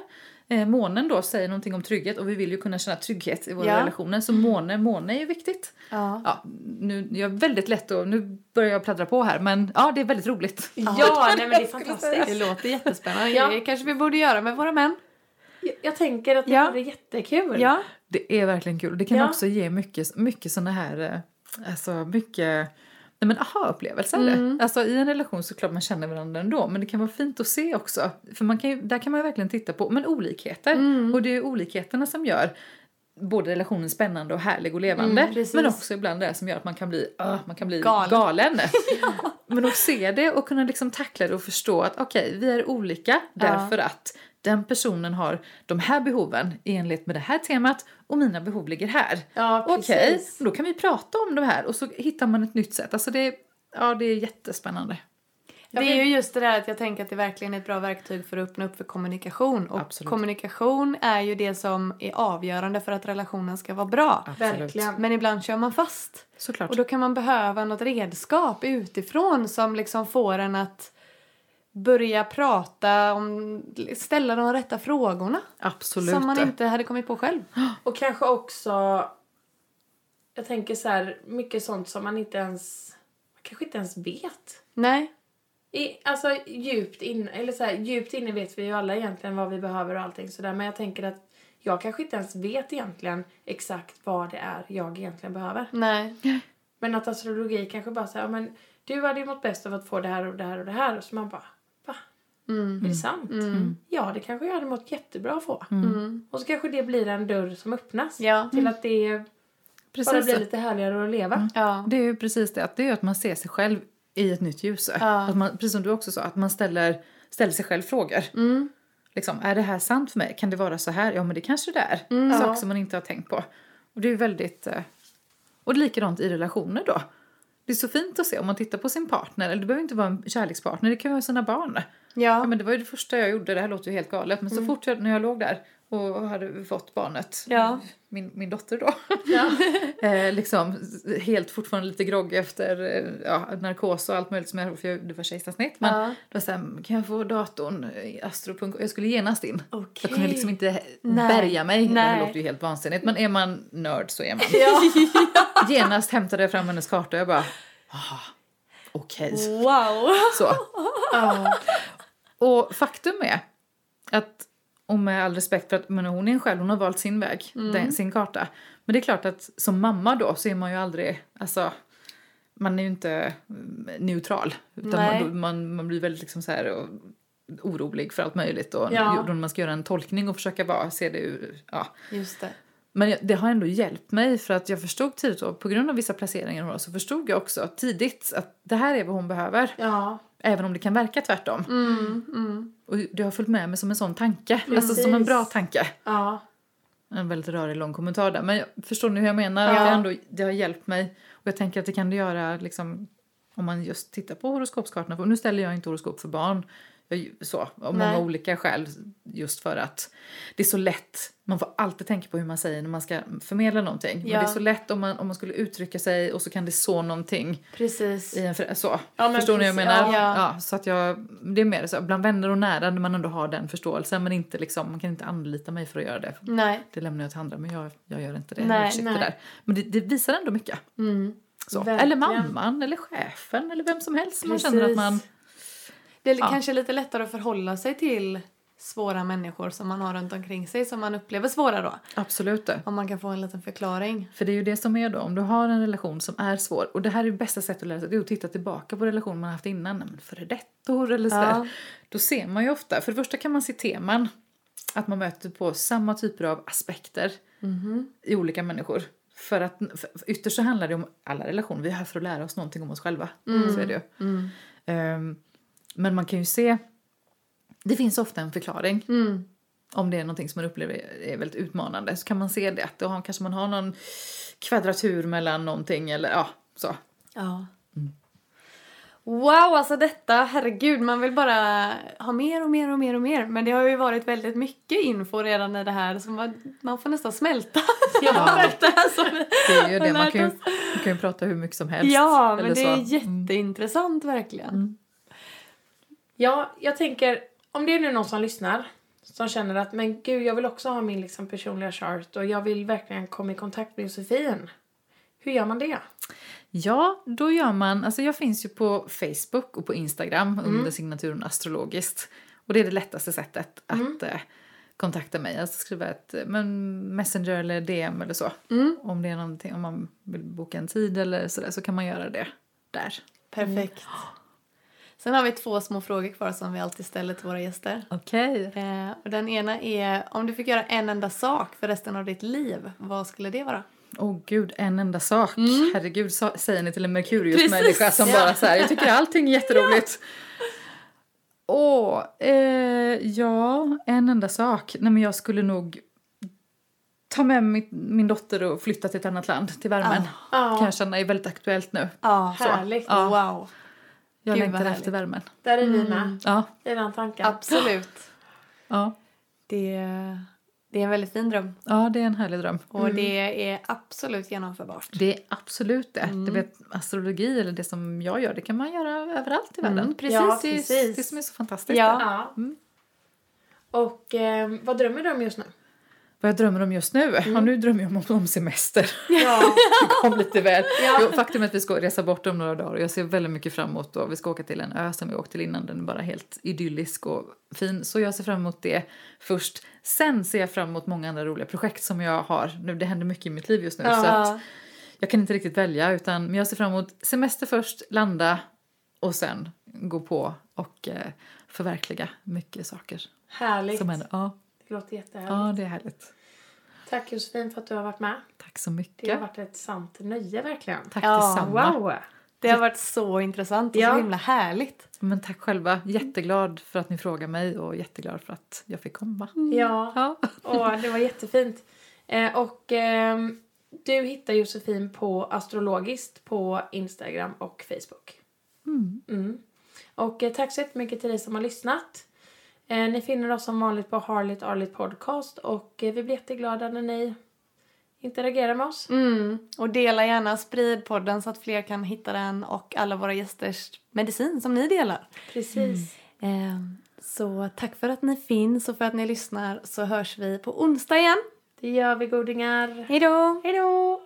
Speaker 3: Eh, månen då säger någonting om trygghet och vi vill ju kunna känna trygghet i våra
Speaker 2: Ja.
Speaker 3: relationer. Så måne, måne är ju viktigt.
Speaker 2: Ja.
Speaker 3: Ja, nu, jag är väldigt lätt och nu börjar jag pladdra på här men ja, det är väldigt roligt.
Speaker 1: Ja, nej men det är fantastiskt.
Speaker 2: Det låter jättespännande.
Speaker 1: Ja.
Speaker 2: Det kanske vi borde göra med våra män.
Speaker 1: Jag, jag tänker att det
Speaker 2: Ja.
Speaker 1: vore jättekul.
Speaker 2: Ja.
Speaker 3: Det är verkligen kul. Det kan
Speaker 1: Ja.
Speaker 3: också ge mycket, mycket såna här, eh, alltså mycket Nej men aha-upplevelse det. Alltså i en relation så klart man känner varandra ändå men det kan vara fint att se också. För man kan ju, där kan man verkligen titta på men olikheter. Och det är olikheterna som gör både relationen spännande och härlig och levande.
Speaker 2: precis.
Speaker 3: men också ibland det som gör att man kan bli, uh, man kan bli
Speaker 2: Galen.
Speaker 3: galen. Men att se det och kunna liksom tackla det och förstå att okej, vi är olika därför att den personen har de här behoven i enlighet med det här temat och mina behov ligger här.
Speaker 1: Ja,
Speaker 3: Okej,
Speaker 1: precis.
Speaker 3: då kan vi prata om det här och så hittar man ett nytt sätt. Alltså det, ja, det är jättespännande.
Speaker 2: Det är ju just det där att jag tänker att det verkligen är ett bra verktyg för att öppna upp för kommunikation. Och
Speaker 3: Absolut.
Speaker 2: kommunikation är ju det som är avgörande för att relationen ska vara bra.
Speaker 1: Verkligen.
Speaker 2: Men ibland kör man fast.
Speaker 3: Såklart.
Speaker 2: Och då kan man behöva något redskap utifrån som liksom får en att börja prata om, ställa de rätta frågorna.
Speaker 3: Absolut.
Speaker 2: Som man inte hade kommit på själv.
Speaker 1: Och kanske också, jag tänker så här, mycket sånt som man inte ens, man kanske inte ens vet.
Speaker 2: Nej.
Speaker 1: I, alltså djupt inne, eller så här, djupt inne vet vi ju alla egentligen vad vi behöver och allting sådär. Men jag tänker att jag kanske inte ens vet egentligen exakt vad det är jag egentligen behöver.
Speaker 2: Nej.
Speaker 1: Men att astrologi kanske bara säger, ja men du hade ju mått bäst av att få det här och det här och det här. Och så man bara, va? Är det sant? Ja, det kanske jag hade mått jättebra att få. Och så kanske det blir en dörr som öppnas.
Speaker 2: Ja.
Speaker 1: Till att det bara
Speaker 3: Precis.
Speaker 1: blir lite härligare att leva.
Speaker 2: Ja.
Speaker 3: Det är ju precis det, att det är att man ser sig själv i ett nytt ljus.
Speaker 2: Ja.
Speaker 3: Att man, precis som du också sa, att man ställer, ställer sig själv frågor. Liksom, är det här sant för mig? Kan det vara så här? Ja, men det kanske det är. Saker
Speaker 1: Ja.
Speaker 3: som man inte har tänkt på. Och det är ju väldigt... eh, Och det är likadant i relationer då. Det är så fint att se om man tittar på sin partner, eller det behöver inte vara en kärlekspartner, det kan vara sina barn. Ja,
Speaker 2: Ja.
Speaker 3: men det var ju det första jag gjorde, det här låter ju helt galet, men så fort jag, när jag låg där och hade fått barnet,
Speaker 2: Ja.
Speaker 3: min, min dotter då,
Speaker 1: Ja.
Speaker 3: eh, liksom helt fortfarande lite grogg efter eh, ja, narkos och allt möjligt som jag för jag, det var kejsarsnitt. Men
Speaker 2: Ja.
Speaker 3: då här, kan jag få datorn astro.com? Jag skulle genast in. Jag
Speaker 2: Okej.
Speaker 3: kunde liksom inte
Speaker 2: Nej.
Speaker 3: bärga mig.
Speaker 2: Nej.
Speaker 3: Det låter ju helt vansinnigt. Men är man nörd så är man.
Speaker 2: Ja.
Speaker 3: Genast hämtade jag fram hennes karta och jag bara, ah, okej.
Speaker 2: Wow.
Speaker 3: Så.
Speaker 1: Ja.
Speaker 3: Och faktum är att, och med all respekt för att men hon är en själv, hon har valt sin väg,
Speaker 2: Mm.
Speaker 3: den, sin karta. Men det är klart att som mamma då så är man ju aldrig, alltså man är ju inte mm, neutral. Utan man, man, man blir väldigt liksom så här och, orolig för allt möjligt och
Speaker 1: Ja.
Speaker 3: man ska göra en tolkning och försöka bara se det ur, ja.
Speaker 2: Just det.
Speaker 3: Men det har ändå hjälpt mig för att jag förstod tidigt då, på grund av vissa placeringar så förstod jag också tidigt att det här är vad hon behöver.
Speaker 1: ja.
Speaker 3: Även om det kan verka tvärtom.
Speaker 2: Mm, mm.
Speaker 3: Och det har följt med mig som en sån tanke. Alltså som en bra tanke.
Speaker 1: Ja.
Speaker 3: En väldigt rörig lång kommentar där. Men jag förstår ni hur jag menar?
Speaker 1: Ja.
Speaker 3: Att det, ändå, det har hjälpt mig. Och jag tänker att det kan det göra liksom, om man just tittar på horoskopskartorna. För nu ställer jag inte horoskop för barn. Så, av många olika skäl. Just för att det är så lätt. Man får alltid tänka på hur man säger när man ska förmedla någonting. Men det
Speaker 2: Ja.
Speaker 3: är så lätt om man, om man skulle uttrycka sig och så kan det så någonting
Speaker 2: Precis.
Speaker 3: i en för, så.
Speaker 1: Ja,
Speaker 3: Förstår ni vad jag menar?
Speaker 2: Ja.
Speaker 3: Ja. så att jag, det är mer så, bland vänner och nära när man ändå har den förståelsen men inte liksom, man kan inte anlita mig för att göra det.
Speaker 2: Nej.
Speaker 3: Det lämnar jag till andra men jag, jag gör inte det.
Speaker 2: Nej,
Speaker 3: jag
Speaker 1: nej.
Speaker 3: där. Men det, det visar ändå mycket.
Speaker 2: Mm.
Speaker 3: Eller mamman eller chefen eller vem som helst man känner att man...
Speaker 2: Det är
Speaker 3: Ja.
Speaker 2: kanske lite lättare att förhålla sig till svåra människor som man har runt omkring sig som man upplever svåra då.
Speaker 3: Absolut.
Speaker 2: Om man kan få en liten förklaring.
Speaker 3: För det är ju det som är då, om du har en relation som är svår och det här är det bästa sättet att lära sig, det är att titta tillbaka på relationer man haft innan, men före dettor eller sådär.
Speaker 2: Ja.
Speaker 3: Då ser man ju ofta, för det första kan man se teman, att man möter på samma typer av aspekter i olika människor. För att för ytterst så handlar det om alla relationer, vi är här för att lära oss någonting om oss själva. Så är det ju. Ehm, men man kan ju se, det finns ofta en förklaring.
Speaker 2: Mm.
Speaker 3: Om det är någonting som man upplever är väldigt utmanande så kan man se det. Att då har, kanske man har någon kvadratur mellan någonting eller ja, så.
Speaker 2: Ja. Wow, alltså detta, herregud, man vill bara ha mer och mer och mer och mer. Men det har ju varit väldigt mycket info redan i det här så man, man får nästan smälta. Märkt det här som...
Speaker 3: Det är ju det, man kan ju, man kan ju prata hur mycket som helst.
Speaker 2: Ja, men det är
Speaker 3: så.
Speaker 2: jätteintressant verkligen.
Speaker 1: Ja, jag tänker, om det är nu någon som lyssnar som känner att men gud, jag vill också ha min liksom personliga chart och jag vill verkligen komma i kontakt med Josefin. Hur gör man det?
Speaker 3: Ja, då gör man, alltså jag finns ju på Facebook och på Instagram under signaturen astrologiskt. Och det är det lättaste sättet att eh, kontakta mig. Alltså skriva ett eh, men messenger eller DM eller så. Om det är någonting, om man vill boka en tid eller sådär så kan man göra det. där.
Speaker 2: Perfekt. Sen har vi två små frågor kvar som vi alltid ställer till våra gäster.
Speaker 3: Okej.
Speaker 2: Eh, och den ena är, om du fick göra en enda sak för resten av ditt liv, vad skulle det vara?
Speaker 3: Åh gud, en enda sak. Herregud, sa, säger ni till en Merkurius-människa som
Speaker 2: ja.
Speaker 3: bara så här, jag tycker allting är jätteroligt. Åh, eh, ja, en enda sak. Nej men jag skulle nog ta med min, min dotter och flytta till ett annat land, till värmen.
Speaker 1: Ja.
Speaker 3: Kan jag känna är väldigt aktuellt nu.
Speaker 2: Ja,
Speaker 1: Härligt.
Speaker 3: Ja.
Speaker 2: Wow.
Speaker 3: Jag
Speaker 2: Gud,
Speaker 3: längtar efter värmen.
Speaker 1: Där är vi med.
Speaker 3: Ja,
Speaker 1: I den tanken.
Speaker 2: Absolut.
Speaker 3: ja.
Speaker 2: Det, det är en väldigt fin dröm.
Speaker 3: ja, det är en härlig dröm.
Speaker 2: Och det är absolut genomförbart.
Speaker 3: Det är absolut det. Du vet, astrologi eller det som jag gör, det kan man göra överallt i världen.
Speaker 2: Mm, precis.
Speaker 1: Ja,
Speaker 3: Det
Speaker 1: precis.
Speaker 3: det som är så fantastiskt.
Speaker 2: Ja.
Speaker 1: Ja.
Speaker 3: Mm.
Speaker 1: Och eh, vad drömmer du om just nu?
Speaker 3: Vad jag drömmer om just nu? Ja, nu drömmer jag om, om semester.
Speaker 1: Ja.
Speaker 3: Det kom lite väl.
Speaker 1: Ja.
Speaker 3: Jo, faktum är att vi ska resa bort om några dagar och jag ser väldigt mycket fram emot då. Vi ska åka till en ö som vi åkt till innan. Den är bara helt idyllisk och fin. Så jag ser fram emot det först. Sen ser jag fram emot många andra roliga projekt som jag har. Nu, det händer mycket i mitt liv just nu. Så att jag kan inte riktigt välja utan men jag ser fram emot semester först, landa och sen gå på och eh, förverkliga mycket saker
Speaker 1: Härligt.
Speaker 3: som händer. Ja,
Speaker 1: Det låter jättehärligt.
Speaker 3: ja, det är härligt.
Speaker 1: Tack Josefin för att du har varit med.
Speaker 3: Tack så
Speaker 1: Det har
Speaker 3: mycket.
Speaker 1: varit ett sant nöje verkligen.
Speaker 3: Tack
Speaker 2: Ja,
Speaker 3: detsamma.
Speaker 1: Wow!
Speaker 2: Det har varit så intressant och
Speaker 1: Ja.
Speaker 2: så himla härligt.
Speaker 3: Men tack själva. Jätteglad för att ni frågar mig och jätteglad för att jag fick komma.
Speaker 1: Ja,
Speaker 3: Ja.
Speaker 1: och det var jättefint. Eh, och ehm, du hittar Josefin på Astrologiskt på Instagram och Facebook. Mm. Och eh, tack så jättemycket till dig som har lyssnat. Eh, ni finner oss som vanligt på Harligt Arligt Podcast och eh, vi blir jätteglada när ni interagerar med oss.
Speaker 2: Mm. Och dela gärna, sprid podden så att fler kan hitta den och alla våra gästers medicin som ni delar.
Speaker 1: Precis.
Speaker 2: Eh, så tack för att ni finns och för att ni lyssnar så hörs vi på onsdag igen.
Speaker 1: Det gör vi godingar.
Speaker 2: Hej då!
Speaker 1: Hej då!